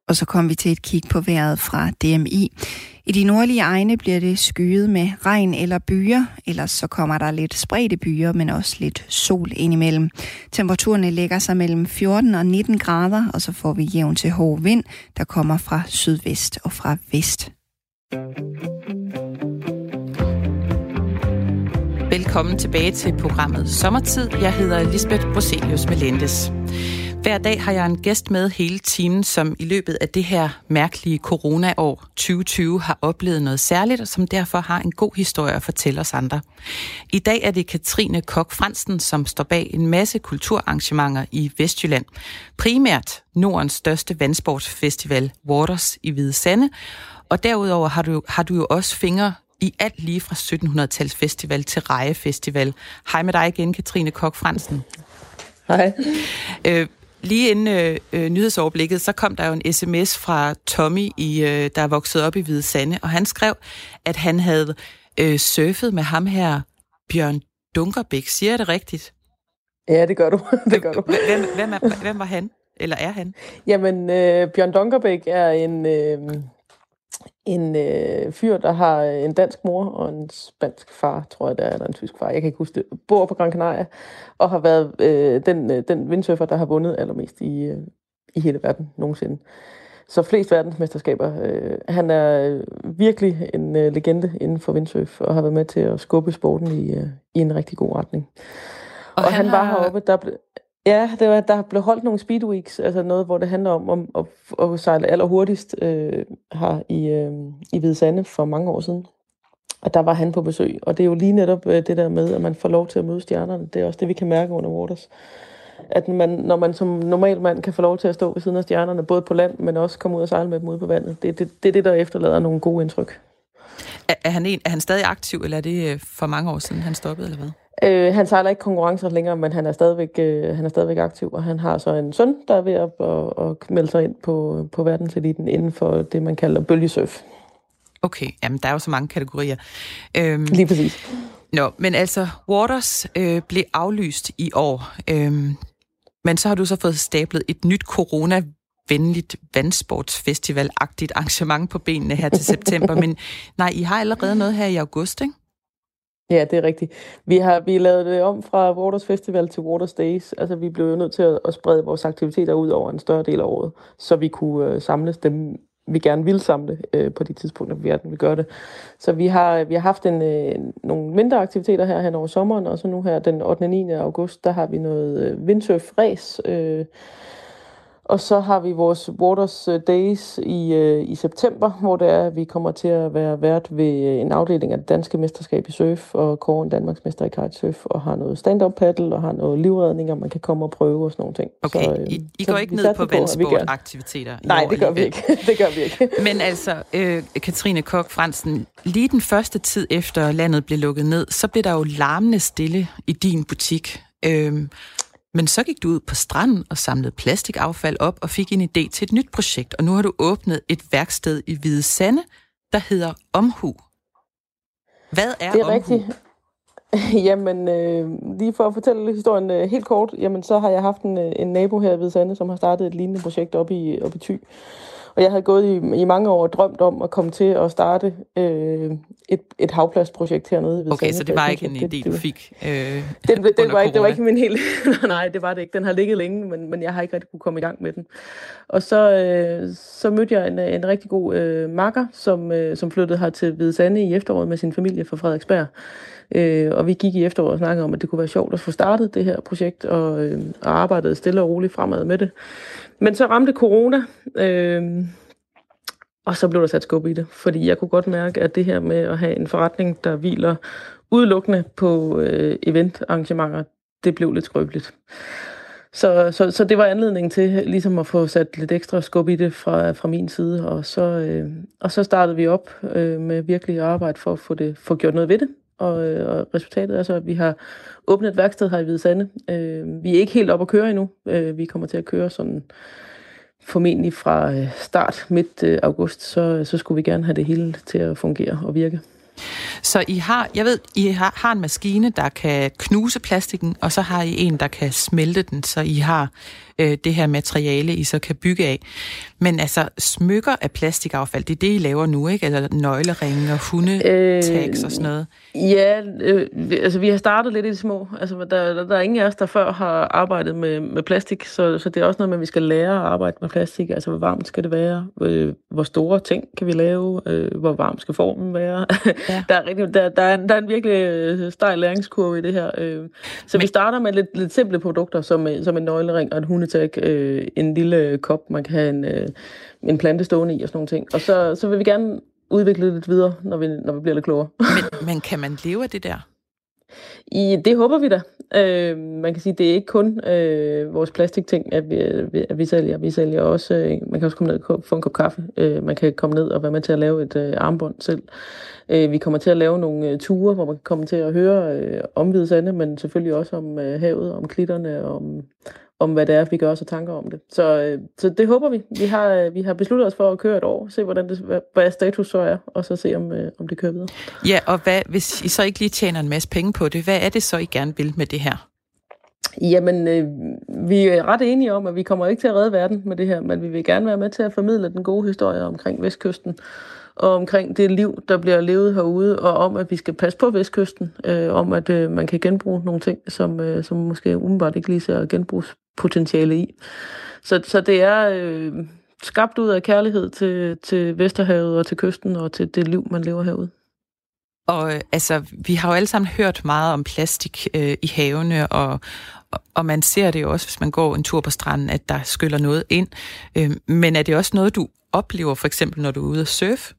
Og så kom vi til et kig på vejret fra DMI. I de nordlige egne bliver det skyet med regn eller byer, ellers så kommer der lidt spredte byer, men også lidt sol indimellem. Temperaturerne ligger sig mellem 14 og 19 grader, og så får vi jævn til hård vind, der kommer fra sydvest og fra vest. Velkommen tilbage til programmet Sommertid. Jeg hedder Lisbeth Broselius Melendes. Hver dag har jeg en gæst med hele timen, som i løbet af det her mærkelige coronaår 2020 har oplevet noget særligt, og som derfor har en god historie at fortælle os andre. I dag er det Katrine Kok Fransen, som står bag en masse kulturarrangementer i Vestjylland. Primært Nordens største vandsportsfestival, Waters i Hvide Sande. Og derudover har du, har du jo også fingre i alt lige fra 1700-tals festival til Reje Festival. Hej med dig igen, Katrine Kok Fransen. Hej. Øh, Lige inden øh, øh, nyhedsoverblikket, så kom der jo en sms fra Tommy, i, øh, der er vokset op i Hvide Sande, og han skrev, at han havde øh, surfet med ham her, Bjørn Dunkerbæk. Siger jeg det rigtigt? Ja, det gør du. det gør du. Hvem, hvem, er, hvem var han? Eller er han? Jamen, øh, Bjørn Dunkerbæk er en... Øh, en øh, fyr, der har en dansk mor og en spansk far, tror jeg det er, eller en tysk far, jeg kan ikke huske det, bor på Gran Canaria, og har været øh, den, øh, den windsurfer, der har vundet allermest i, øh, i hele verden nogensinde. Så flest verdensmesterskaber. Øh, han er virkelig en øh, legende inden for windsurf, og har været med til at skubbe sporten i, øh, i en rigtig god retning. Og, og han, han var har... heroppe, der blev, Ja, det var, der blev holdt nogle speedweeks, altså noget, hvor det handler om, om at, at sejle allerhurtigst øh, her i, øh, i Hvide Sande for mange år siden. Og der var han på besøg. Og det er jo lige netop øh, det der med, at man får lov til at møde stjernerne. Det er også det, vi kan mærke under Waters. At man, når man som normal mand kan få lov til at stå ved siden af stjernerne, både på land, men også komme ud og sejle med dem ude på vandet, det, det, det er det, der efterlader nogle gode indtryk. Er, er, han en, er han stadig aktiv, eller er det øh, for mange år siden, han stoppede, eller hvad? Øh, han sejler ikke konkurrencer længere, men han er stadigvæk, øh, han er stadigvæk aktiv, og han har så en søn, der er ved at, at, at melde sig ind på, på verdenseliten inden for det, man kalder bølgesurf. Okay, jamen der er jo så mange kategorier. Øhm, Lige præcis. Nå, men altså, Waters øh, blev aflyst i år, øhm, men så har du så fået stablet et nyt corona venligt vandsportsfestival-agtigt arrangement på benene her til september. Men nej, I har allerede noget her i august, ikke? Ja, det er rigtigt. Vi har vi lavet det om fra Waters Festival til Waters Days. Altså, vi blev jo nødt til at, at sprede vores aktiviteter ud over en større del af året, så vi kunne øh, samles dem, vi gerne ville samle øh, på de tidspunkter, vi vi gør det. Så vi har, vi har haft en, øh, nogle mindre aktiviteter her hen over sommeren, og så nu her den 8. og 9. august, der har vi noget øh, windsurf-race, øh, og så har vi vores Waters øh, Days i, øh, i september, hvor det er, at vi kommer til at være vært ved øh, en afdeling af det danske mesterskab i surf, og kåre Danmarks mester i kitesurf, og har noget stand-up paddle, og har noget livredning, og man kan komme og prøve og sådan nogle ting. Okay, så, øh, I, I går ikke ned på vandsportaktiviteter? Nej, det gør vi ikke. det gør vi ikke. Men altså, øh, Katrine Kok Fransen, lige den første tid efter landet blev lukket ned, så blev der jo larmende stille i din butik. Øh, men så gik du ud på stranden og samlede plastikaffald op og fik en idé til et nyt projekt, og nu har du åbnet et værksted i Hvide Sande, der hedder Omhu. Hvad er, det er Omhu? Rigtigt. Jamen, øh, lige for at fortælle historien øh, helt kort, jamen så har jeg haft en, øh, en nabo her i Hvide Sande, som har startet et lignende projekt op i, op i Thy. Og jeg havde gået i, i mange år og drømt om at komme til at starte øh, et, et havpladsprojekt hernede. Ved okay, så det var ikke en idé, du fik øh, det, det, det, var ikke, det var ikke min helt... nej, det var det ikke. Den har ligget længe, men, men jeg har ikke rigtig kunne komme i gang med den. Og så, øh, så mødte jeg en, en rigtig god øh, makker, som, øh, som flyttede her til Hvide Sande i efteråret med sin familie fra Frederiksberg. Øh, og vi gik i efteråret og snakkede om, at det kunne være sjovt at få startet det her projekt, og, øh, og arbejdede stille og roligt fremad med det. Men så ramte corona, øh, og så blev der sat skub i det, fordi jeg kunne godt mærke, at det her med at have en forretning, der hviler udelukkende på øh, eventarrangementer, det blev lidt skrøbeligt. Så, så, så det var anledning til ligesom at få sat lidt ekstra skub i det fra, fra min side, og så, øh, og så startede vi op øh, med virkelig arbejde for at få, det, få gjort noget ved det. Og, øh, og resultatet er så, at vi har åbnet et værksted her i Hvide Sande. Øh, vi er ikke helt op at køre endnu. Øh, vi kommer til at køre sådan formentlig fra øh, start midt øh, august, så, så skulle vi gerne have det hele til at fungere og virke. Så I har, jeg ved, I har, har en maskine, der kan knuse plastikken, og så har I en, der kan smelte den, så I har øh, det her materiale, I så kan bygge af. Men altså, smykker af plastikaffald, det er det, I laver nu, ikke? Eller nøgleringe og hundetags øh, og sådan noget. Ja, øh, altså vi har startet lidt i det små. Altså, der, der, der er ingen af os, der før har arbejdet med, med plastik, så, så det er også noget med, at vi skal lære at arbejde med plastik. Altså, hvor varmt skal det være? Øh, hvor store ting kan vi lave? Øh, hvor varm skal formen være? Ja. der, er rigtig, der, der, er, der er en virkelig øh, stejl læringskurve i det her. Øh. Så Men... vi starter med lidt, lidt simple produkter, som, som en nøglering og en hunde hundetak, øh, en lille kop, man kan have en, øh, en plante stående i og sådan nogle ting. Og så, så vil vi gerne udvikle det lidt videre, når vi, når vi bliver lidt klogere. Men, men kan man leve af det der? I, det håber vi da. Øh, man kan sige, det er ikke kun øh, vores plastikting, at vi, at vi sælger. Vi sælger også, øh, man kan også komme ned og få en kop kaffe. Øh, man kan komme ned og være med til at lave et øh, armbånd selv. Øh, vi kommer til at lave nogle øh, ture, hvor man kan komme til at høre øh, om Hvide men selvfølgelig også om øh, havet, om klitterne, om, om hvad det er, vi gør os tanker om det. Så, øh, så det håber vi. Vi har, øh, vi har besluttet os for at køre et år, se hvordan det, hvad status så er, og så se om, øh, om det kører videre. Ja, og hvad, hvis I så ikke lige tjener en masse penge på det, hvad er det så, I gerne vil med det her? Jamen, øh, vi er ret enige om, at vi kommer ikke til at redde verden med det her, men vi vil gerne være med til at formidle den gode historie omkring Vestkysten, og omkring det liv, der bliver levet herude, og om, at vi skal passe på Vestkysten, øh, om at øh, man kan genbruge nogle ting, som, øh, som måske umiddelbart ikke lige ser genbrugspotentiale i. Så, så det er øh, skabt ud af kærlighed til, til Vesterhavet og til kysten og til det liv, man lever herude. Og øh, altså, vi har jo alle sammen hørt meget om plastik øh, i havene, og, og man ser det jo også, hvis man går en tur på stranden, at der skyller noget ind. Øh, men er det også noget, du oplever, for eksempel når du er ude at surfe?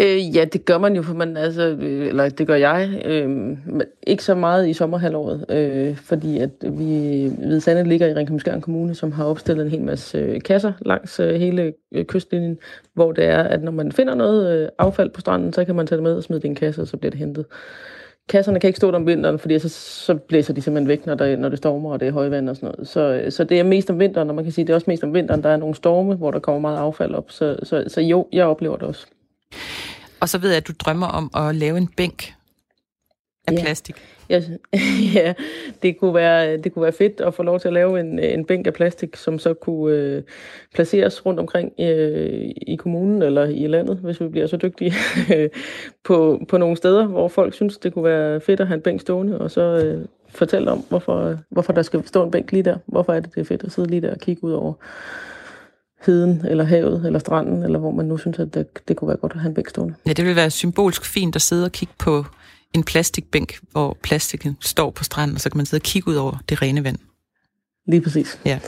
Øh, ja, det gør man jo, for man, altså, øh, eller det gør jeg, øh, ikke så meget i sommerhalvåret, øh, fordi at vi ved Sande ligger i Ringkøbenskjern Kommune, som har opstillet en hel masse øh, kasser langs øh, hele øh, kystlinjen, hvor det er, at når man finder noget øh, affald på stranden, så kan man tage det med og smide det i en kasse, og så bliver det hentet. Kasserne kan ikke stå der om vinteren, fordi så, så blæser de simpelthen væk, når, der, når det stormer, og det er højvand og sådan noget. Så, øh, så det er mest om vinteren, og man kan sige, det er også mest om vinteren, der er nogle storme, hvor der kommer meget affald op. Så, så, så jo, jeg oplever det også. Og så ved jeg, at du drømmer om at lave en bænk af ja. plastik. Ja, ja det, kunne være, det kunne være fedt at få lov til at lave en, en bænk af plastik, som så kunne øh, placeres rundt omkring øh, i kommunen eller i landet, hvis vi bliver så dygtige, på, på nogle steder, hvor folk synes, det kunne være fedt at have en bænk stående, og så øh, fortælle om, hvorfor, hvorfor der skal stå en bænk lige der. Hvorfor er det, det er fedt at sidde lige der og kigge ud over heden, eller havet, eller stranden, eller hvor man nu synes, at det, det kunne være godt at have en bænk stående. Ja, det ville være symbolsk fint at sidde og kigge på en plastikbænk, hvor plastikken står på stranden, og så kan man sidde og kigge ud over det rene vand. Lige præcis. Ja.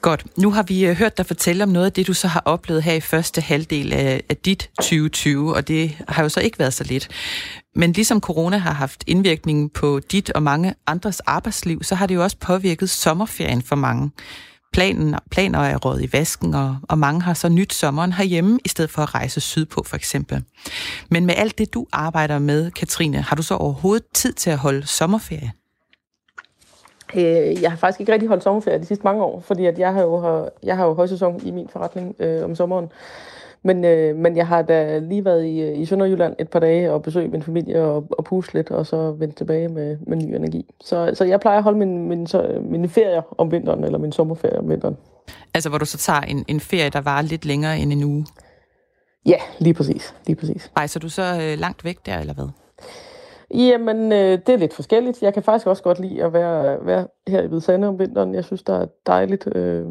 Godt. Nu har vi øh, hørt dig fortælle om noget af det, du så har oplevet her i første halvdel af, af dit 2020, og det har jo så ikke været så lidt. Men ligesom corona har haft indvirkning på dit og mange andres arbejdsliv, så har det jo også påvirket sommerferien for mange. Planen, planer er råd i vasken, og, og mange har så nyt sommeren herhjemme, i stedet for at rejse sydpå for eksempel. Men med alt det, du arbejder med, Katrine, har du så overhovedet tid til at holde sommerferie? Øh, jeg har faktisk ikke rigtig holdt sommerferie de sidste mange år, fordi at jeg har jo, jeg har jo højsæson i min forretning øh, om sommeren. Men, øh, men jeg har da lige været i, i Sønderjylland et par dage og besøgt min familie og, og puste lidt, og så vendt tilbage med, med ny energi. Så, så jeg plejer at holde min, min, så, mine ferier om vinteren, eller min sommerferie om vinteren. Altså hvor du så tager en, en ferie, der varer lidt længere end en uge? Ja, lige præcis. Lige præcis. Ej, så du så øh, langt væk der, eller hvad? Jamen, øh, det er lidt forskelligt. Jeg kan faktisk også godt lide at være, være her i Hvidsande om vinteren. Jeg synes, der er dejligt øh,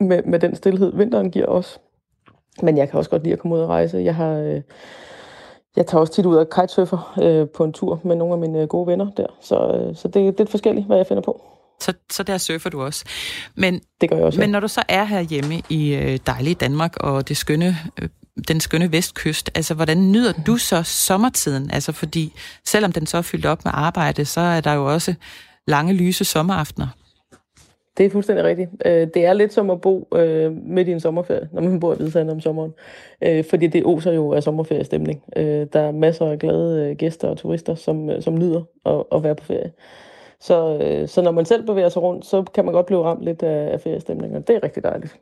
med, med den stillhed, vinteren giver os. Men jeg kan også godt lide at komme ud og rejse. Jeg har... Øh, jeg tager også tit ud og kitesurfer øh, på en tur med nogle af mine gode venner der. Så, øh, så det, det er lidt forskelligt, hvad jeg finder på. Så, så der surfer du også. Men, det gør jeg også, Men når du så er her hjemme i øh, dejlige Danmark og det skønne, øh, den skønne vestkyst, altså hvordan nyder du så sommertiden? Altså fordi selvom den så er fyldt op med arbejde, så er der jo også lange lyse sommeraftener. Det er fuldstændig rigtigt. Øh, det er lidt som at bo øh, midt i en sommerferie, når man bor i Hvidsand om sommeren. Øh, fordi det oser jo af sommerferiestemning. Der er masser af glade gæster og turister, som, som nyder at, at være på ferie. Så, så når man selv bevæger sig rundt, så kan man godt blive ramt lidt af, af feriestemning, og det er rigtig dejligt.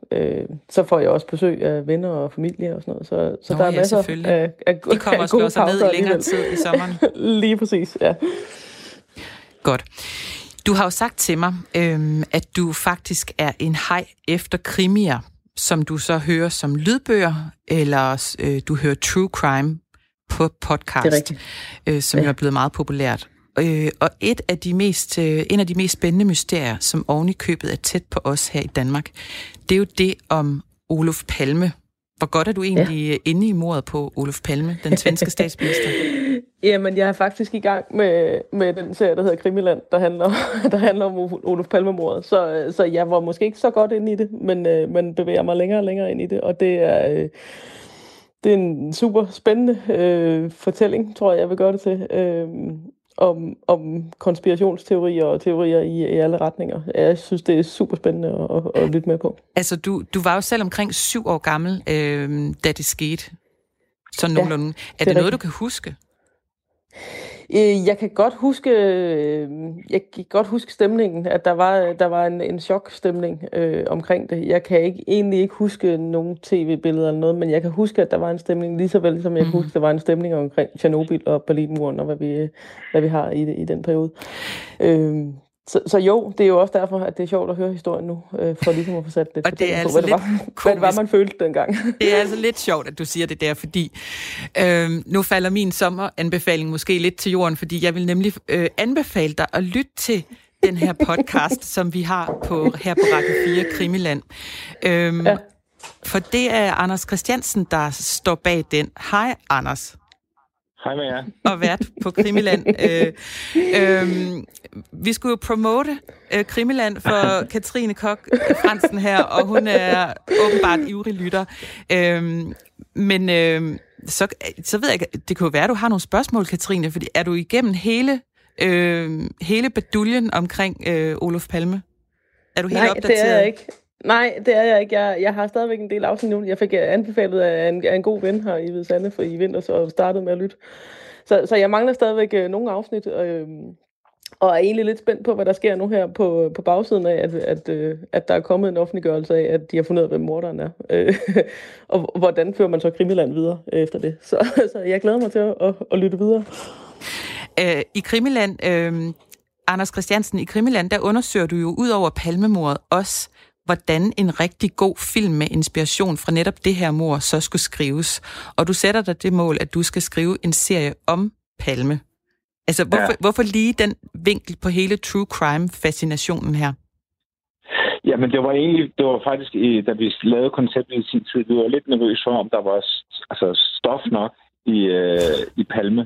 Så får jeg også besøg af venner og familie og sådan noget. Så, så Nå, der er ja, masser af, af, De kommer og slår sig ned i længere tid i sommeren. Lige præcis, ja. Godt. Du har jo sagt til mig, øhm, at du faktisk er en hej efter krimier, som du så hører som lydbøger, eller øh, du hører true crime på podcast, øh, som ja. jo er blevet meget populært. Øh, og et af de mest, øh, en af de mest spændende mysterier, som oven i købet er tæt på os her i Danmark, det er jo det om Olof Palme. Hvor godt er du egentlig ja. inde i mordet på Olof Palme, den svenske statsminister? Jamen, jeg er faktisk i gang med, med den serie, der hedder Krimiland, der handler, der handler om Olof Palme-mordet. Så, så jeg var måske ikke så godt inde i det, men, øh, men bevæger mig længere og længere ind i det. Og det er, øh, det er en super spændende øh, fortælling, tror jeg, jeg vil gøre det til. Øh, om, om konspirationsteorier og teorier i, i alle retninger. Jeg synes, det er super spændende at, at, at lytte med på. Altså, du, du var jo selv omkring syv år gammel, øh, da det skete. Så nogenlunde. Ja, er det, det noget, rigtigt. du kan huske? Øh, jeg kan godt huske, øh, jeg kan godt huske stemningen, at der var, der var en, en chokstemning øh, omkring det. Jeg kan ikke, egentlig ikke huske nogen tv-billeder eller noget, men jeg kan huske, at der var en stemning, lige så vel som jeg mm. kan huske, at der var en stemning omkring Tjernobyl og Berlinmuren og hvad vi, hvad vi har i, i den periode. Øh, så, så jo, det er jo også derfor, at det er sjovt at høre historien nu, øh, for ligesom at få sat lidt og det er altså på, hvad, det var, hvad det var, man følte dengang. Det er altså lidt sjovt, at du siger det der, fordi øh, nu falder min sommeranbefaling måske lidt til jorden, fordi jeg vil nemlig øh, anbefale dig at lytte til den her podcast, som vi har på her på Radio 4 Krimiland. Øhm, ja. For det er Anders Christiansen, der står bag den. Hej, Anders. Hej med jer. Og vært på Krimiland. øh, øh, vi skulle jo promote øh, Krimiland for Katrine Kok Fransen her, og hun er åbenbart ivrig lytter. Øh, men øh, så, så ved jeg ikke, det kunne være, at du har nogle spørgsmål, Katrine, fordi er du igennem hele, øh, hele baduljen omkring øh, Olof Palme? Er du helt Nej, opdateret? det er jeg ikke. Nej, det er jeg ikke. Jeg, jeg har stadigvæk en del afsnit nu. Jeg fik øh, anbefalet af en, af en god ven her i Hvide Sande for i vinter, så startede med at lytte. Så, så jeg mangler stadigvæk øh, nogle afsnit, øh, og er egentlig lidt spændt på, hvad der sker nu her på, på bagsiden af, at, at, øh, at der er kommet en offentliggørelse af, at de har fundet ud af, hvem morderen er. Øh, og hvordan fører man så Krimiland videre efter det. Så, så jeg glæder mig til at, at, at lytte videre. Øh, I Krimiland, øh, Anders Christiansen, i Krimiland, der undersøger du jo ud over palmemordet også, hvordan en rigtig god film med inspiration fra netop det her mor så skulle skrives. Og du sætter dig det mål, at du skal skrive en serie om Palme. Altså, hvorfor, ja. hvorfor lige den vinkel på hele true crime-fascinationen her? Jamen, det var egentlig, det var faktisk, da vi lavede konceptet i sin tid, vi var lidt nervøse for, om der var altså, stof nok i, øh, i Palme.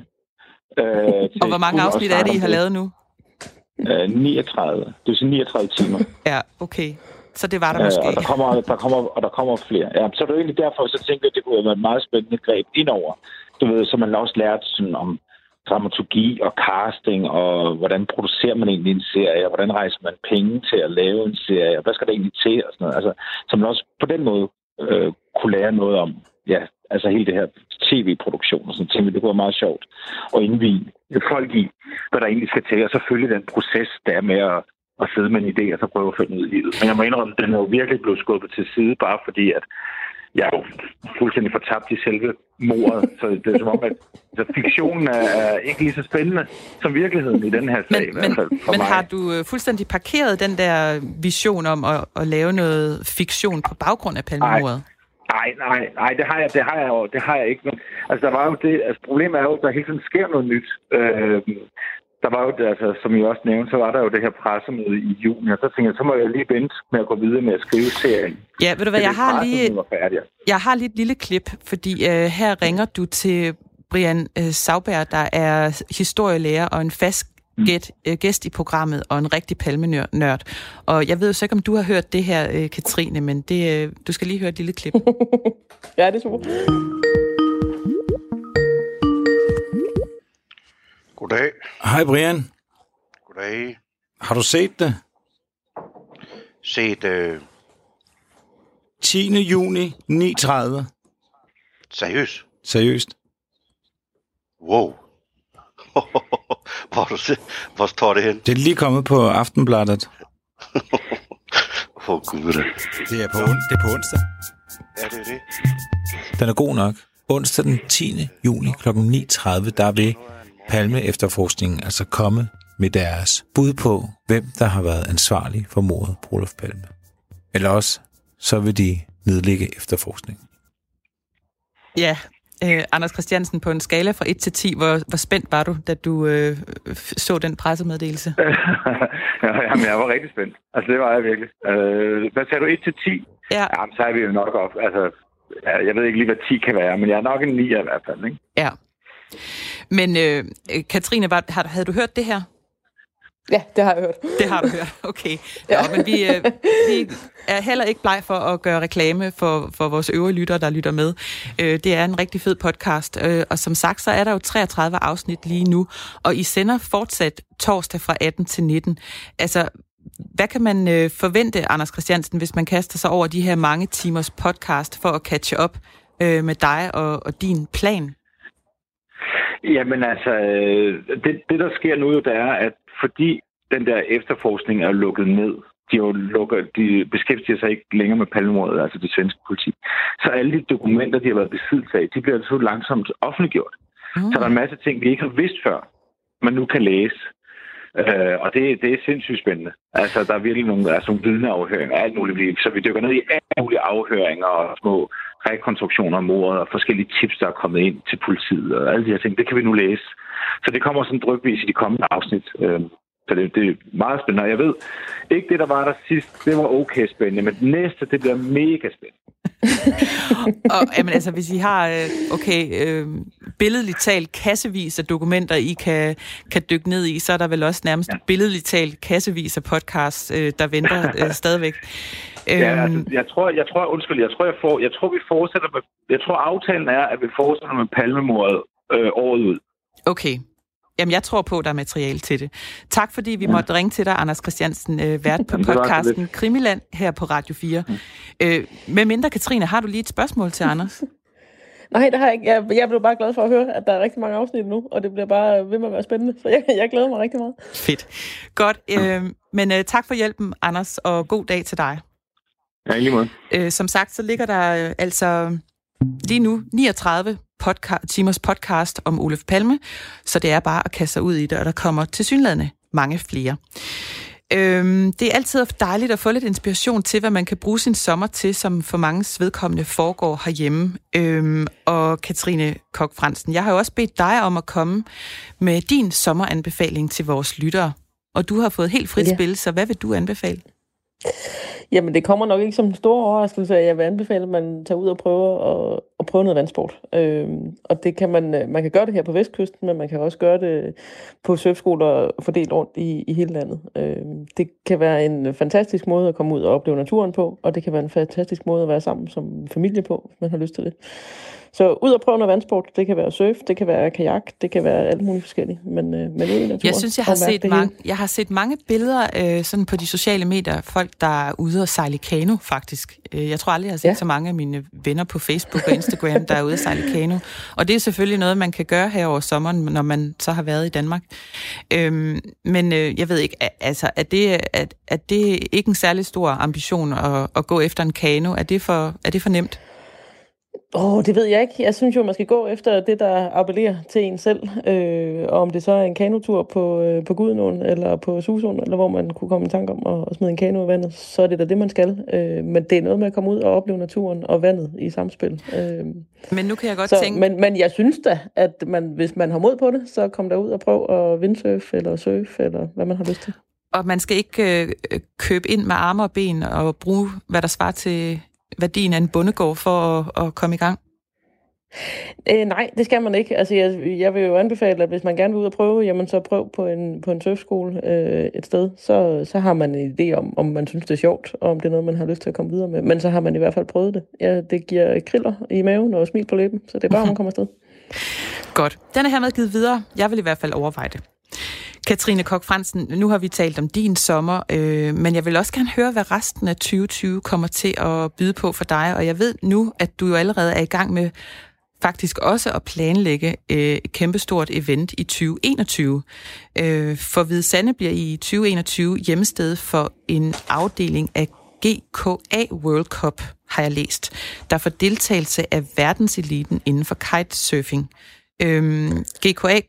Øh, og hvor mange afsnit er det, I har lavet nu? Øh, 39. Det vil sige 39 timer. Ja, okay. Så det var der måske. og, der kommer, der kommer, og der kommer flere. Ja, så er det egentlig derfor, så tænkte jeg, at det kunne være et meget spændende greb indover. Du ved, så man også lært sådan om dramaturgi og casting, og hvordan producerer man egentlig en serie, og hvordan rejser man penge til at lave en serie, og hvad skal der egentlig til, og sådan noget. Altså, så man også på den måde øh, kunne lære noget om, ja, altså hele det her tv-produktion og sådan ting. Det kunne være meget sjovt at indvige folk i, hvad der egentlig skal til, og selvfølgelig den proces, der er med at at sidde med en idé og så prøve at få den ud i livet. Men jeg må indrømme, at den er jo virkelig blevet skubbet til side, bare fordi at jeg er jo fuldstændig fortabt i selve mordet. Så det er som om, at så fiktionen er ikke lige så spændende som virkeligheden i den her sag. Men, i hvert fald for men mig. har du øh, fuldstændig parkeret den der vision om at, at lave noget fiktion på baggrund af palmemordet? Nej, nej, nej, det har jeg, det har jeg jo, det har jeg ikke. Men, altså, der var jo det, altså, problemet er jo, at der hele tiden sker noget nyt. Øh, der var jo, altså, som I også nævnte, så var der jo det her pressemøde i juni, og så tænkte jeg, så må jeg lige vente med at gå videre med at skrive serien. Ja, ved du hvad, jeg har, lige, jeg har lige et lille klip, fordi øh, her ringer du til Brian øh, Sauberg, der er historielærer og en fast mm. gæt, øh, gæst i programmet og en rigtig palmenørd. Og jeg ved jo så ikke, om du har hørt det her, øh, Katrine, men det, øh, du skal lige høre et lille klip. ja, det er super. Goddag. Hej Brian. Goddag. Har du set det? Set øh, 10. juni 9.30. seriøst? Seriøst. Wow. hvor, du se, hvor står det hen? Det er lige kommet på Aftenbladet. Åh oh, gud. Det er på, on- det er på onsdag. Ja, det er det. Den er god nok. Onsdag den 10. juni kl. 9.30, der vil Palme efterforskningen altså komme med deres bud på, hvem der har været ansvarlig for mordet på Olof Palme. Eller også, så vil de nedlægge efterforskningen. Ja, øh, Anders Christiansen, på en skala fra 1 til 10, hvor, hvor spændt var du, da du øh, så den pressemeddelelse? Jamen, jeg var rigtig spændt. Altså, det var jeg virkelig. Øh, hvad sagde du, 1 til 10? Ja. Jamen, så er vi jo nok op. Altså, jeg ved ikke lige, hvad 10 kan være, men jeg er nok en 9 i hvert fald, ikke? Ja. Men øh, Katrine, var, har, havde du hørt det her? Ja, det har jeg hørt. Det har du hørt, okay. Ja. Nå, men vi, øh, vi er heller ikke bleg for at gøre reklame for, for vores øvrige lyttere, der lytter med. Øh, det er en rigtig fed podcast, øh, og som sagt, så er der jo 33 afsnit lige nu, og I sender fortsat torsdag fra 18 til 19. Altså, hvad kan man øh, forvente, Anders Christiansen, hvis man kaster sig over de her mange timers podcast for at catche op øh, med dig og, og din plan? Jamen altså, øh, det, det der sker nu, det er, at fordi den der efterforskning er lukket ned, de, jo lukker, de beskæftiger sig ikke længere med palmemordet, altså det svenske politi. Så alle de dokumenter, de har været besiddelse af, de bliver altså langsomt offentliggjort. Mm. Så der er en masse ting, vi ikke har vidst før, man nu kan læse. Uh, og det, det er sindssygt spændende. Altså, der er virkelig nogle, altså, nogle vidneafhøringer, alt muligt. Så vi dykker ned i alle mulige afhøringer og små rekonstruktioner af mordet og forskellige tips, der er kommet ind til politiet og alle de her ting. Det kan vi nu læse. Så det kommer sådan drøbvis i de kommende afsnit. Uh, Så det, det er meget spændende. Og jeg ved, ikke det, der var der sidst, det var okay spændende, men det næste, det bliver mega spændende. og jamen, altså, hvis I har, øh, okay, øh, billedligt talt kassevis af dokumenter, I kan, kan dykke ned i, så er der vel også nærmest ja. billedligt talt kassevis af podcasts, øh, der venter øh, stadigvæk. Ja, altså, øhm. jeg tror, jeg tror, undskyld, jeg tror, jeg, får, jeg tror, vi fortsætter med, jeg tror, aftalen er, at vi fortsætter med palmemordet øh, året ud. Okay. Jamen, jeg tror på, at der er materiale til det. Tak, fordi vi ja. måtte ringe til dig, Anders Christiansen, øh, vært på podcasten Krimiland her på Radio 4. Mm. Øh, med mindre, Katrine, har du lige et spørgsmål til Anders? Nej, det har jeg ikke. Jeg, jeg blev bare glad for at høre, at der er rigtig mange afsnit nu, og det bliver bare ved med at være spændende. Så jeg, jeg glæder mig rigtig meget. Fedt. Godt. Øh, men øh, tak for hjælpen, Anders, og god dag til dig. Ja, lige måde. Øh, som sagt, så ligger der øh, altså lige nu 39 podca- timers podcast om Olof Palme, så det er bare at kaste sig ud i det, og der kommer til synlædende mange flere. Øhm, det er altid dejligt at få lidt inspiration til, hvad man kan bruge sin sommer til, som for mange vedkommende foregår herhjemme. Øhm, og Katrine Kok Fransen, jeg har jo også bedt dig om at komme med din sommeranbefaling til vores lyttere. Og du har fået helt frit ja. spil, så hvad vil du anbefale? Jamen, det kommer nok ikke som en stor overraskelse, at jeg vil anbefale, at man tager ud og prøver at, at prøve noget vandsport. Øhm, og det kan man, øh, man kan gøre det her på Vestkysten, men man kan også gøre det på surfskoler fordelt rundt i, i hele landet. Øhm, det kan være en fantastisk måde at komme ud og opleve naturen på, og det kan være en fantastisk måde at være sammen som familie på, hvis man har lyst til det. Så ud og prøve noget vandsport. Det kan være surf, det kan være kajak, det kan være alt muligt forskelligt. Men, øh, men ud i Jeg synes, jeg har, set mange, jeg har set mange billeder øh, sådan på de sociale medier. Folk, der er ude og sejle kano, faktisk. Øh, jeg tror aldrig, jeg har set ja. så mange af mine venner på Facebook og Instagram, der er ude og sejle kano. Og det er selvfølgelig noget, man kan gøre her over sommeren, når man så har været i Danmark. Øhm, men øh, jeg ved ikke, altså, er det, er, er det ikke en særlig stor ambition at, at gå efter en kano? Er det for, er det for nemt? Åh, oh, det ved jeg ikke. Jeg synes jo, man skal gå efter det, der appellerer til en selv. Øh, og om det så er en kanotur på, øh, på Gudenåen, eller på Susåen, eller hvor man kunne komme i tanke om at, at smide en kano i vandet, så er det da det, man skal. Øh, men det er noget med at komme ud og opleve naturen og vandet i samspil. Øh, men nu kan jeg godt så, tænke... Men, men jeg synes da, at man, hvis man har mod på det, så kom der ud og prøv at vindsurfe, eller surfe, eller hvad man har lyst til. Og man skal ikke øh, købe ind med arme og ben og bruge, hvad der svarer til værdien af en bundegård for at, at komme i gang? Øh, nej, det skal man ikke. Altså, jeg, jeg vil jo anbefale, at hvis man gerne vil ud og prøve, jamen så prøv på en, på en surfskole øh, et sted. Så, så har man en idé om, om man synes, det er sjovt, og om det er noget, man har lyst til at komme videre med. Men så har man i hvert fald prøvet det. Ja, det giver kriller i maven og smil på læben, så det er bare, man kommer afsted. Godt. Den er hermed givet videre. Jeg vil i hvert fald overveje det. Katrine Kok Fransen, nu har vi talt om din sommer, øh, men jeg vil også gerne høre, hvad resten af 2020 kommer til at byde på for dig. Og jeg ved nu, at du jo allerede er i gang med faktisk også at planlægge øh, et kæmpestort event i 2021. Øh, for Hvide Sande bliver i 2021 hjemsted for en afdeling af GKA World Cup, har jeg læst, der får deltagelse af verdenseliten inden for kitesurfing. Øhm, GKA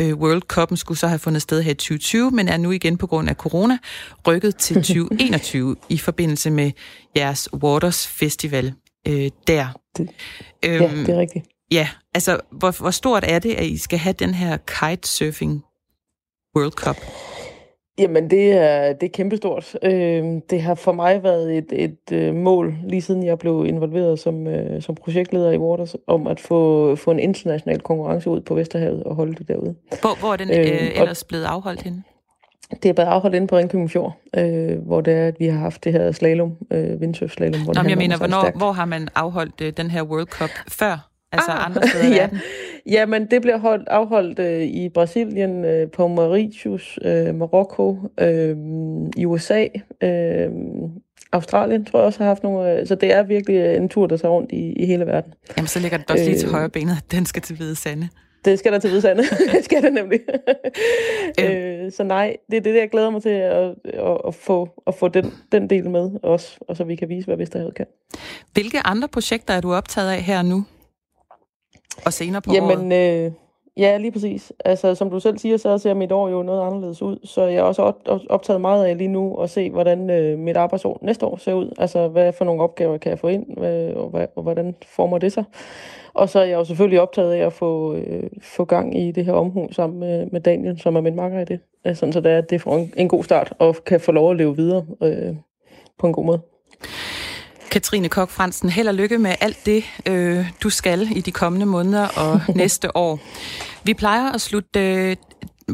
World Cup'en skulle så have fundet sted her i 2020, men er nu igen på grund af corona rykket til 2021 i forbindelse med jeres Waters Festival øh, der. Det, øhm, ja, det er rigtigt. Ja, altså hvor, hvor stort er det, at I skal have den her kitesurfing World Cup? Jamen, det er, det er kæmpestort. Øh, det har for mig været et, et øh, mål, lige siden jeg blev involveret som, øh, som projektleder i Waters, om at få, få en international konkurrence ud på Vesterhavet og holde det derude. Hvor, hvor er den øh, øh, ellers blevet afholdt henne? Det er blevet afholdt inde på Ringkøbing Fjord, øh, hvor det er, at vi har haft det her slalom, øh, windsurf-slalom. Hvor Nå, jeg mener, hvornår, hvor har man afholdt øh, den her World Cup før? Altså ah, andre steder ja. Ja, men det bliver holdt, afholdt øh, i Brasilien, øh, på Mauritius, øh, Marokko, øh, i USA, øh, Australien tror jeg også har haft nogle, øh, så det er virkelig en tur, der tager rundt i, i hele verden. Jamen, så ligger det også lige til øh, højre benet, at den skal til Hvide Sande. Det skal der til Hvide Sande. det skal det nemlig. øh, så nej, det er det, jeg glæder mig til at, at, at få, at få den, den del med også, og så vi kan vise, hvad Vesterhavet kan. Hvilke andre projekter er du optaget af her nu? Og senere på Jamen, året? Øh, ja, lige præcis. Altså, som du selv siger, så ser mit år jo noget anderledes ud. Så jeg er også optaget meget af lige nu at se, hvordan øh, mit arbejdsår næste år ser ud. Altså, hvad for nogle opgaver kan jeg få ind, øh, og, hvad, og hvordan former det sig. Og så er jeg jo selvfølgelig optaget af at få, øh, få gang i det her omhug sammen med, med Daniel, som er min makker i det. øh, sådan så det er, det får en, en god start og kan få lov at leve videre øh, på en god måde. Katrine Kok Fransen, held og lykke med alt det, øh, du skal i de kommende måneder og næste år. Vi plejer at slutte øh,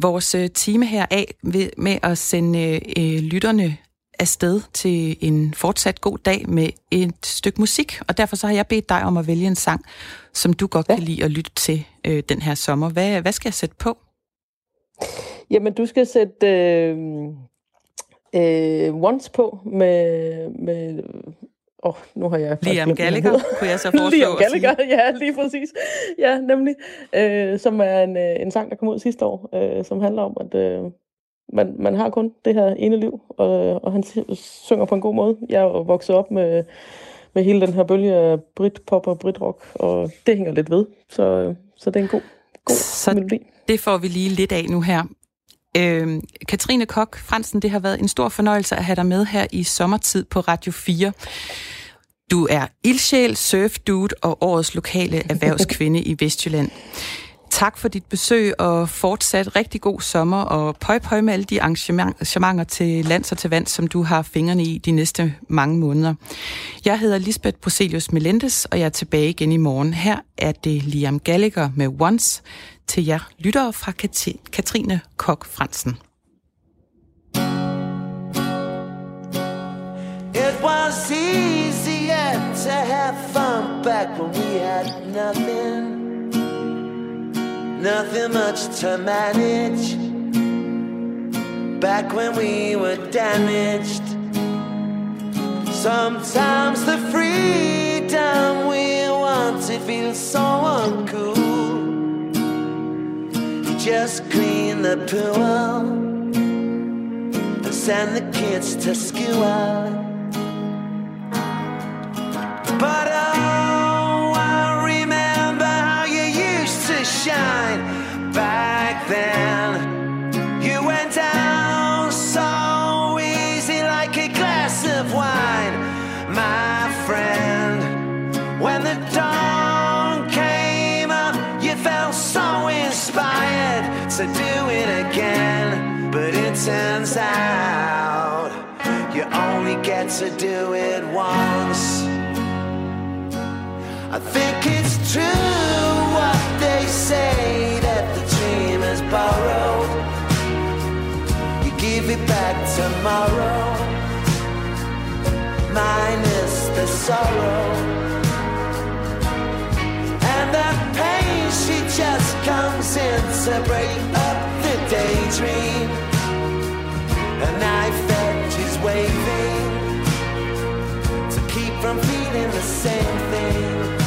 vores øh, time her af ved, med at sende øh, lytterne afsted til en fortsat god dag med et stykke musik, og derfor så har jeg bedt dig om at vælge en sang, som du godt ja. kan lide at lytte til øh, den her sommer. Hvad, hvad skal jeg sætte på? Jamen, du skal sætte øh, øh, Once på med, med Åh, oh, nu har jeg... Liam Gallagher, kunne jeg så foreslå Liam Gallagher, ja, lige præcis. Ja, nemlig. Øh, som er en, øh, en sang, der kom ud sidste år, øh, som handler om, at øh, man, man har kun det her ene liv, og, og han synger på en god måde. Jeg er vokset op med, med hele den her bølge af Britpop og Britrock, og det hænger lidt ved. Så, så det er en god, god så melodi. det får vi lige lidt af nu her. Øh, Katrine Kok Fransen, det har været en stor fornøjelse at have dig med her i sommertid på Radio 4. Du er ildsjæl, surfdude og årets lokale erhvervskvinde i Vestjylland. Tak for dit besøg, og fortsat rigtig god sommer, og pøj pøj med alle de arrangementer til lands og til vand, som du har fingrene i de næste mange måneder. Jeg hedder Lisbeth Broselius Melendes, og jeg er tilbage igen i morgen. Her er det Liam Gallagher med Once til jer lyttere fra Katrine Kok Fransen. It was easier to have fun back when we had nothing. Nothing much to manage. Back when we were damaged. Sometimes the freedom we wanted feels so uncool. Just clean the pool and send the kids to school. But out you only get to do it once. I think it's true what they say that the dream is borrowed. You give it back tomorrow, minus the sorrow. And that pain, she just comes in to break up the daydream. A knife edge is waving to keep from feeling the same thing.